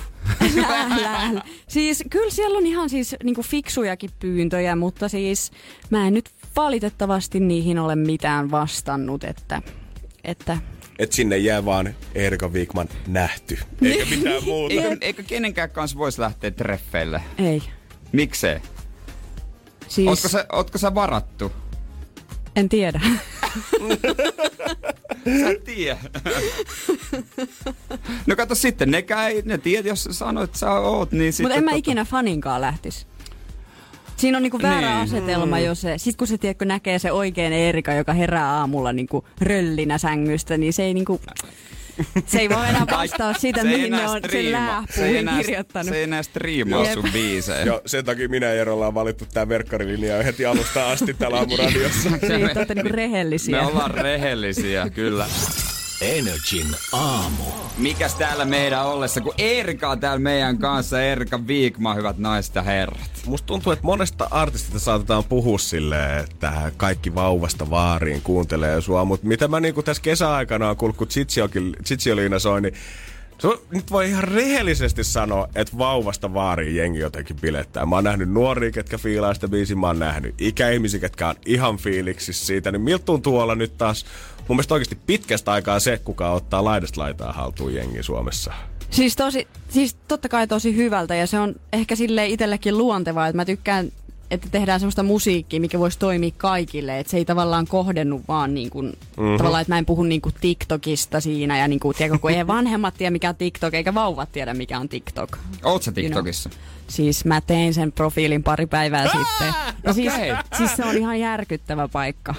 Läh, läh. Siis kyllä siellä on ihan siis niinku fiksujakin pyyntöjä, mutta siis mä en nyt valitettavasti niihin ole mitään vastannut, että, että Et sinne jää vaan Erika Wigman nähty. Eikä mitään muuta. Eikö, eikö kenenkään kanssa voisi lähteä treffeille? ei. Miksei? Siis Ootko sä, ootko sä varattu? en tiedä. Sä et tiedä. no kato sitten, nekään ei, ne tiedät, jos sanoit, että sä oot, niin sitten... Mutta en mä tota- ikinä faninkaan lähtis. Siinä on niinku väärä Niin. asetelma, jos se, sit kun se tiedätkö, näkee se oikein Erika, joka herää aamulla niinku röllinä sängystä, niin se ei niinku, se ei voi enää vastaa sitä, Se ei mihin ne on sen se enää- kirjoittanut. Se ei enää striimaa sun biisejä. Joo, sen takia minä ja Jero ollaan valittu tää verkkarilinja heti alusta asti täällä aamuradiossa. Niin, te olette niinku rehellisiä. Me ollaan rehellisiä, kyllä. Energin aamu. Mikäs täällä meidän ollessa, kun Erika on täällä meidän kanssa, Erika Viikma, hyvät naiset ja herrat. Musta tuntuu, että monesta artistista saatetaan puhua silleen, että kaikki vauvasta vaariin kuuntelee sua, mutta mitä mä niinku tässä kesäaikana on kuullut, kun Tsitsioliina soi, niin se nyt voi ihan rehellisesti sanoa, että vauvasta vaariin jengi jotenkin bilettää. Mä oon nähnyt nuoria, ketkä fiilaa sitä biisiä, mä oon nähnyt ikäihmisiä, ketkä on ihan fiiliksissä siitä, niin miltä tuntuu olla nyt taas mun mielestä oikeasti pitkästä aikaa se, kuka ottaa laidasta laitaa haltuun jengi Suomessa. Siis, tosi, siis totta kai tosi hyvältä ja se on ehkä sille itsellekin luontevaa, että mä tykkään, että tehdään semmoista musiikkia, mikä voisi toimia kaikille. Että se ei tavallaan kohdennu vaan niin kuin, mm-hmm. tavallaan, että mä en puhu niin kuin TikTokista siinä ja niin kuin, tiedätkö, kun ei vanhemmat tiedä mikä on TikTok, eikä vauvat tiedä mikä on TikTok. Oot sä TikTokissa? Siis mä tein sen profiilin pari päivää sitten. Ja siis, okei. siis se on ihan järkyttävä paikka.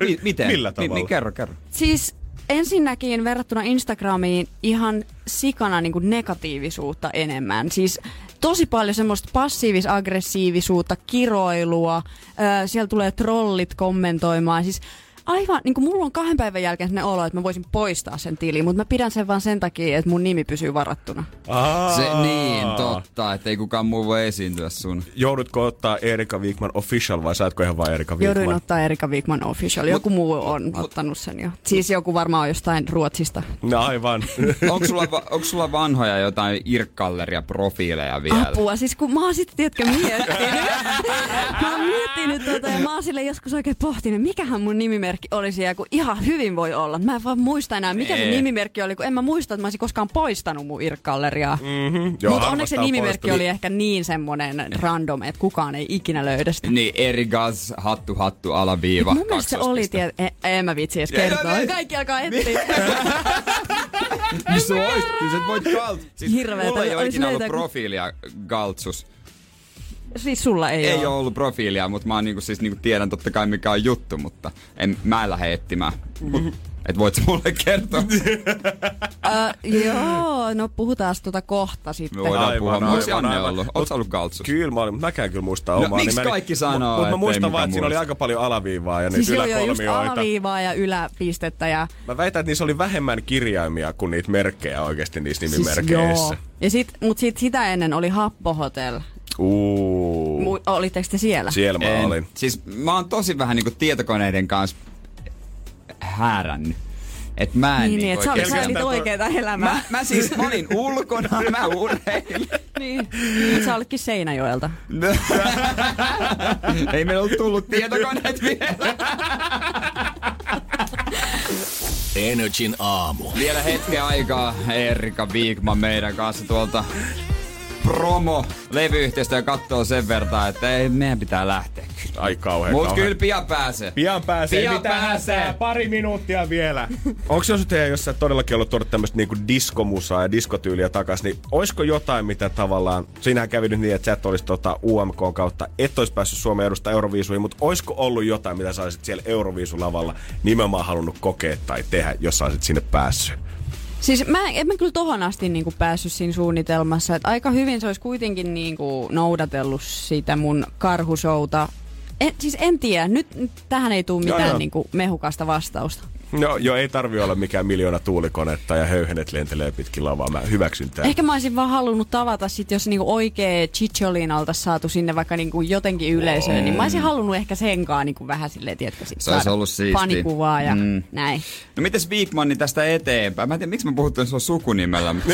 Mi- miten? Millä Niin, tavalla? niin, kerro, kerro. Siis ensinnäkin verrattuna Instagramiin ihan sikana niin kuin negatiivisuutta enemmän. Siis tosi paljon semmoista passiivis-aggressiivisuutta, kiroilua, öö, siellä tulee trollit kommentoimaan. Siis aivan, niin kuin mulla on kahden päivän jälkeen sellainen olo, että mä voisin poistaa sen tilin, mutta mä pidän sen vaan sen takia, että mun nimi pysyy varattuna. Aa. Se, niin, totta, että ei kukaan muu voi esiintyä sun. Joudutko ottaa Erika Wigman official vai saatko ihan vaan Erika Wigman? Jouduin ottaa Erika Wigman Official. Joku muu on ottanut sen jo. Siis joku varmaan jostain Ruotsista. No aivan. Onko sulla, onko sulla vanhoja jotain irkkalleria profiileja vielä? Apua, siis kun mä oon sitten, tiedätkö, miettinyt. mä oon miettinyt tota ja mä oon sille joskus oikein pohtinut, mikähän mun nimimerkki olisi ja kun ihan hyvin voi olla. Mä en vaan muista enää, mikä se nimimerkki oli, kun en mä muista, että mä olisin koskaan poistanut mun irkkalleriaa. Mm-hmm. Mutta onneksi se nimimerkki poistunut. oli ehkä niin semmonen random, että kukaan ei ikinä löydä sitä. Niin, eri gas, hattu, hattu, alaviiva, Mun mielestä se oli, tie- en, en mä vitsi edes kertoa. ei. Kaikki alkaa etsiä. Niin niin sä voit galt. Siis Hirveetä, mulla ei ole ikinä ollut löytää- profiilia galtsus. Siis sulla ei, Ei ole. ole ollut profiilia, mutta mä oon niinku, siis niinku tiedän totta kai mikä on juttu, mutta en, mä en lähde etsimään. Mut, et voit mulle kertoa? Uh, joo, no puhutaan tota kohta sitten. Me voidaan Aivan, puhua. aivan, Onko Janne aivan. ollut? Sä ollut galtsus? Kyllä mä olin, mutta mäkään kyllä muistaa No, omaa miksi nimeni. kaikki sanoo, Mutta mä muistan vaan, että siinä oli aika paljon alaviivaa ja Siis niitä joo, joo, just yläkolmioita. alaviivaa ja yläpistettä ja... Mä väitän, että niissä oli vähemmän kirjaimia kuin niitä merkkejä oikeasti niissä Siis nimimerkeissä. joo. Ja sit, mut sit sitä ennen oli Happo Uuu. Mu- Olitteko te siellä? Siellä mä En. olin. Siis mä oon tosi vähän niinku tietokoneiden kanssa häärännyt. Et mä en Niin, niin, niinku että sä, sä elit oikeeta elämää. Mä, mä siis, mä olin ulkona, mä urheilin. niin. Sä olitkin Seinäjoelta. Ei meillä ollut tullut tietokoneet vielä. Energin aamu. Vielä hetken aikaa Erika Viikman meidän kanssa tuolta promo levyyhtiöstä ja katsoo sen verran, että ei, meidän pitää lähteä kyllä. Ai kauhean Mut kauhean. kyllä pian pääsee. Pian pääsee. Pian Mitä pääsee. hätää? Pari minuuttia vielä. Onko jos teidän, jos sä todellakin ollut tuoda tämmöistä niinku diskomusaa ja diskotyyliä takas, niin olisiko jotain, mitä tavallaan, sinähän kävi nyt niin, että sä et olisi tota UMK kautta, et olisi päässyt Suomen edustaa Euroviisuihin, mutta olisiko ollut jotain, mitä sä olisit siellä Euroviisulavalla nimenomaan halunnut kokea tai tehdä, jos sä olisit sinne päässyt? Siis mä en mä kyllä tohon asti niinku päässyt siinä suunnitelmassa. Et aika hyvin se olisi kuitenkin niinku noudatellut sitä mun karhusouta. En, siis en tiedä, nyt, nyt tähän ei tule Joo, mitään joo. niinku mehukasta vastausta. No joo, ei tarvi olla mikään miljoona tuulikonetta ja höyhenet lentelee pitkin lavaa. Mä hyväksyn tämän. Ehkä mä olisin vaan halunnut tavata sit, jos niinku oikee Chicholin oltaisiin saatu sinne vaikka niinku jotenkin yleisöön, niin mä olisin halunnut ehkä senkaan niinku vähän silleen, tiedätkö, sit Se olisi saada ollut siistiä. fanikuvaa ja Mm. mm. näin. No mites Viikmanni tästä eteenpäin? Mä en tiedä, miksi mä puhuttiin sun sukunimellä, mutta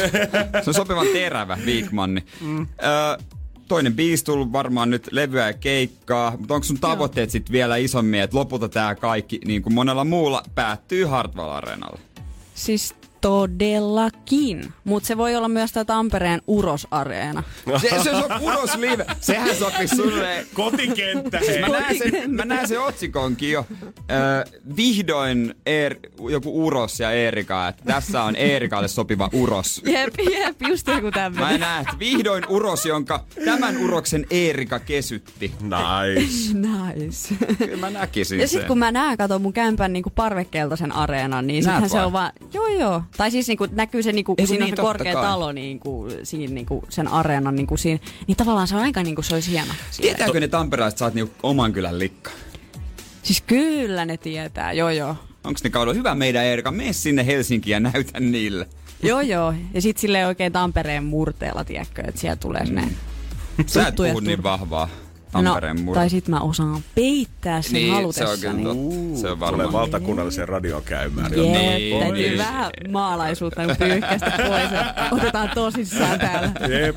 se on sopivan terävä Viikmanni. Mm. Öö, toinen biisi tullut varmaan nyt levyä ja keikkaa, mutta onko sun tavoitteet sitten vielä isommin, että lopulta tämä kaikki, niin kuin monella muulla, päättyy Hartwall Areenalle? Siis todellakin, mutta se voi olla myös tämä Tampereen Uros-areena. Se, se on uros live. Sehän sopisi sulle. Kotikenttä, hei. Mä näen sen, mä näen sen otsikonkin jo. Öö, vihdoin Eer, joku Uros ja Eerika, että tässä on Eerikalle sopiva Uros. Jep, jep, just joku Mä tämmöinen. näen, että vihdoin Uros, jonka tämän Uroksen Eerika kesytti. Nice. Nice. Kyllä mä näkisin Ja sen. sit kun mä näen, katon mun kämpän niinku parvekkeltaisen areenan, niin sittenhän se on vaan, joo joo. Tai siis niinku, näkyy se, niinku, kun siinä niin, on se korkea kai. talo niinku, siinä, niinku, sen areenan niinku, siinä. Niin tavallaan se on aika niinku, se olisi hieno. Tietääkö ne tamperalaiset, että sä oot niinku oman kylän likka? Siis kyllä ne tietää, joo joo. Onko ne kaudella hyvä meidän Eerika? Mene sinne Helsinkiin ja näytä niille. Joo joo. Ja sit silleen oikein Tampereen murteella, tiedätkö, että siellä tulee sinne. Sä et puhu niin vahvaa Tampereen no, murre. tai sit mä osaan peittää sen niin, se on halutessani. kyllä totta. Se on Tulee varmaan. valtakunnalliseen radioon käymään. Jep, Niin, täytyy niin. vähän maalaisuutta niin pyyhkästä pois. Otetaan tosissaan täällä.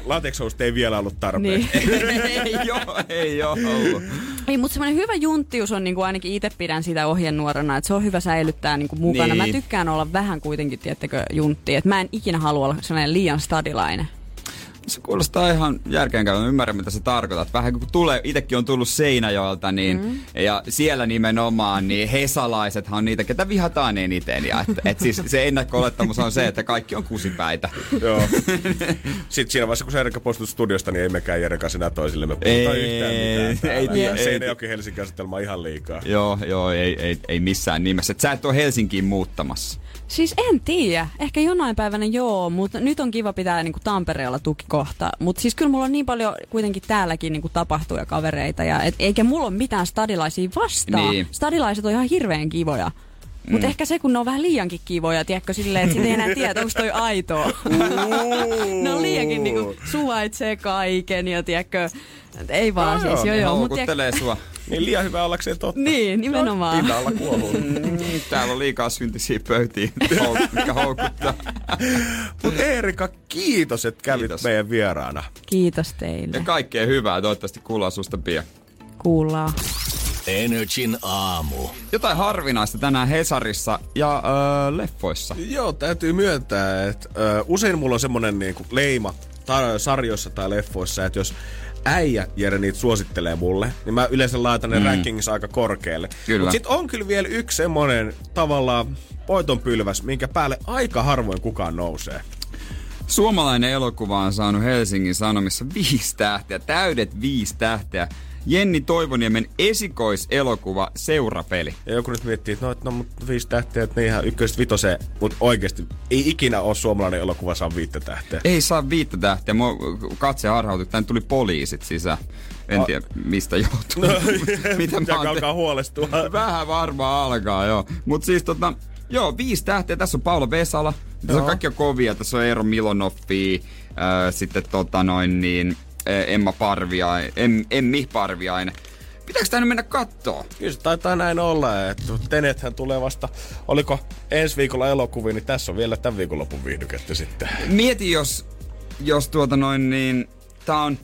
Latekshousut ei vielä ollut tarpeen. Niin. ei oo, ei oo ollut. Ei, mutta semmoinen hyvä junttius on niinku ainakin itse pidän sitä ohjenuorana, että se on hyvä säilyttää niinku mukana. Niin. Mä tykkään olla vähän kuitenkin, tiettäkö, juntti. Että mä en ikinä halua olla sellainen liian stadilainen. Se kuulostaa ihan järkeenkäyvä. Ymmärrän, mitä sä tarkoitat. Vähän kun tulee, itekin on tullut Seinäjoelta, niin, mm. ja siellä nimenomaan, niin hesalaisethan on niitä, ketä vihataan eniten. Ja et, et siis se ennakko-olettamus on se, että kaikki on kusipäitä. Joo. Sitten siinä vaiheessa, kun se Erika poistui studiosta, niin ei mekään Jeren kanssa enää toisillemme puhuta Ei, yhtään mitään. ei tiedä. Ja Seinäjoki Helsinki asetelma ihan liikaa. joo, joo, ei, ei, ei missään nimessä. Et sä et ole Helsinkiin muuttamassa. Siis en tiedä. Ehkä jonain päivänä joo, mutta nyt on kiva pitää niinku Tampereella tukikohta. Mutta siis kyllä mulla on niin paljon kuitenkin täälläkin niinku tapahtuja kavereita. Ja et, eikä mulla ole mitään stadilaisia vastaan. Niin. Stadilaiset on ihan hirveän kivoja. Mutta Mm. ehkä se, kun ne on vähän liiankin kivoja, tiedätkö, silleen, että sit ei enää tiedä, onko toi aitoa. ne on liiankin niinku suvaitsee kaiken ja tiedätkö, ei vaan Joo, siis, joo Ne joo. Mut tiedätkö, sua. Niin liian hyvä ollakseen totta. niin, nimenomaan. Pinta alla kuollut. Mm, Täällä on liikaa syntisiä pöytiä, mikä houkuttaa. Mut Erika, kiitos, että kävit Kiitos. meidän vieraana. Kiitos teille. Ja kaikkea hyvää. Toivottavasti kuullaan susta pian. Kuullaan. Energin aamu. Jotain harvinaista tänään Hesarissa ja öö, leffoissa. Joo, täytyy myöntää, että ö, usein mulla on semmonen niinku leima ta- sarjoissa tai leffoissa, että jos äijä Jere niitä suosittelee mulle, niin mä yleensä laitan ne mm. rankingissa aika korkealle. Kyllä. Mut sit on kyllä vielä yksi semmonen tavallaan poitonpylväs, minkä päälle aika harvoin kukaan nousee. Suomalainen elokuva on saanut Helsingin Sanomissa viisi tähteä, täydet viisi tähteä. Jenni Toivoniemen esikoiselokuva Seurapeli. Ja joku nyt miettii, että no, no mut viisi tähteä, että ne ihan ykköstä vitoseen, mutta oikeasti ei ikinä ole suomalainen elokuva saa viittä tähteä. Ei saa viittä tähteä. Mua katse harhautui. Tänne tuli poliisit sisään. En A- tiedä, mistä johtuu. Mitä mä alkaa huolestua? Vähän varmaan alkaa, joo. Mut siis tota, joo, viisi tähteä. Tässä on Paula Vesala. Tässä on Joo. kaikki on kovia. Tässä on Eero Milonoffi, äh, sitten tota noin niin, Emma Parviainen, em, Emmi Parviainen. Pitääkö tää nyt mennä kattoo? Kyllä se taitaa näin olla, että Tenethän tulee vasta, oliko ensi viikolla elokuvia, niin tässä on vielä tämän viikonlopun viihdykettä sitten. Mieti, jos, jos tuota noin niin, tää on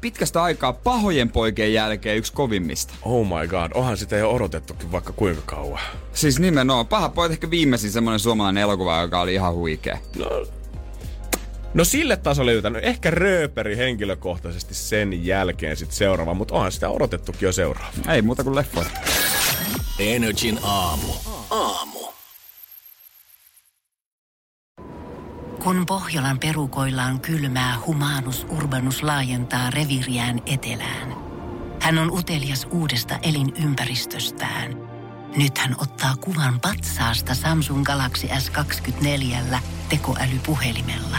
pitkästä aikaa pahojen poikien jälkeen yksi kovimmista. Oh my god, onhan sitä jo odotettukin vaikka kuinka kauan. Siis nimenomaan. Paha pojat ehkä viimeisin semmonen suomalainen elokuva, joka oli ihan huikea. No, no sille tasolle yritän. Ehkä Rööperi henkilökohtaisesti sen jälkeen sitten seuraava, mutta onhan sitä odotettukin jo seuraava. Ei muuta kuin leffoja. Energin aamu. Aamu. Kun Pohjolan perukoillaan kylmää, humanus urbanus laajentaa reviriään etelään. Hän on utelias uudesta elinympäristöstään. Nyt hän ottaa kuvan patsaasta Samsung Galaxy S24 tekoälypuhelimella.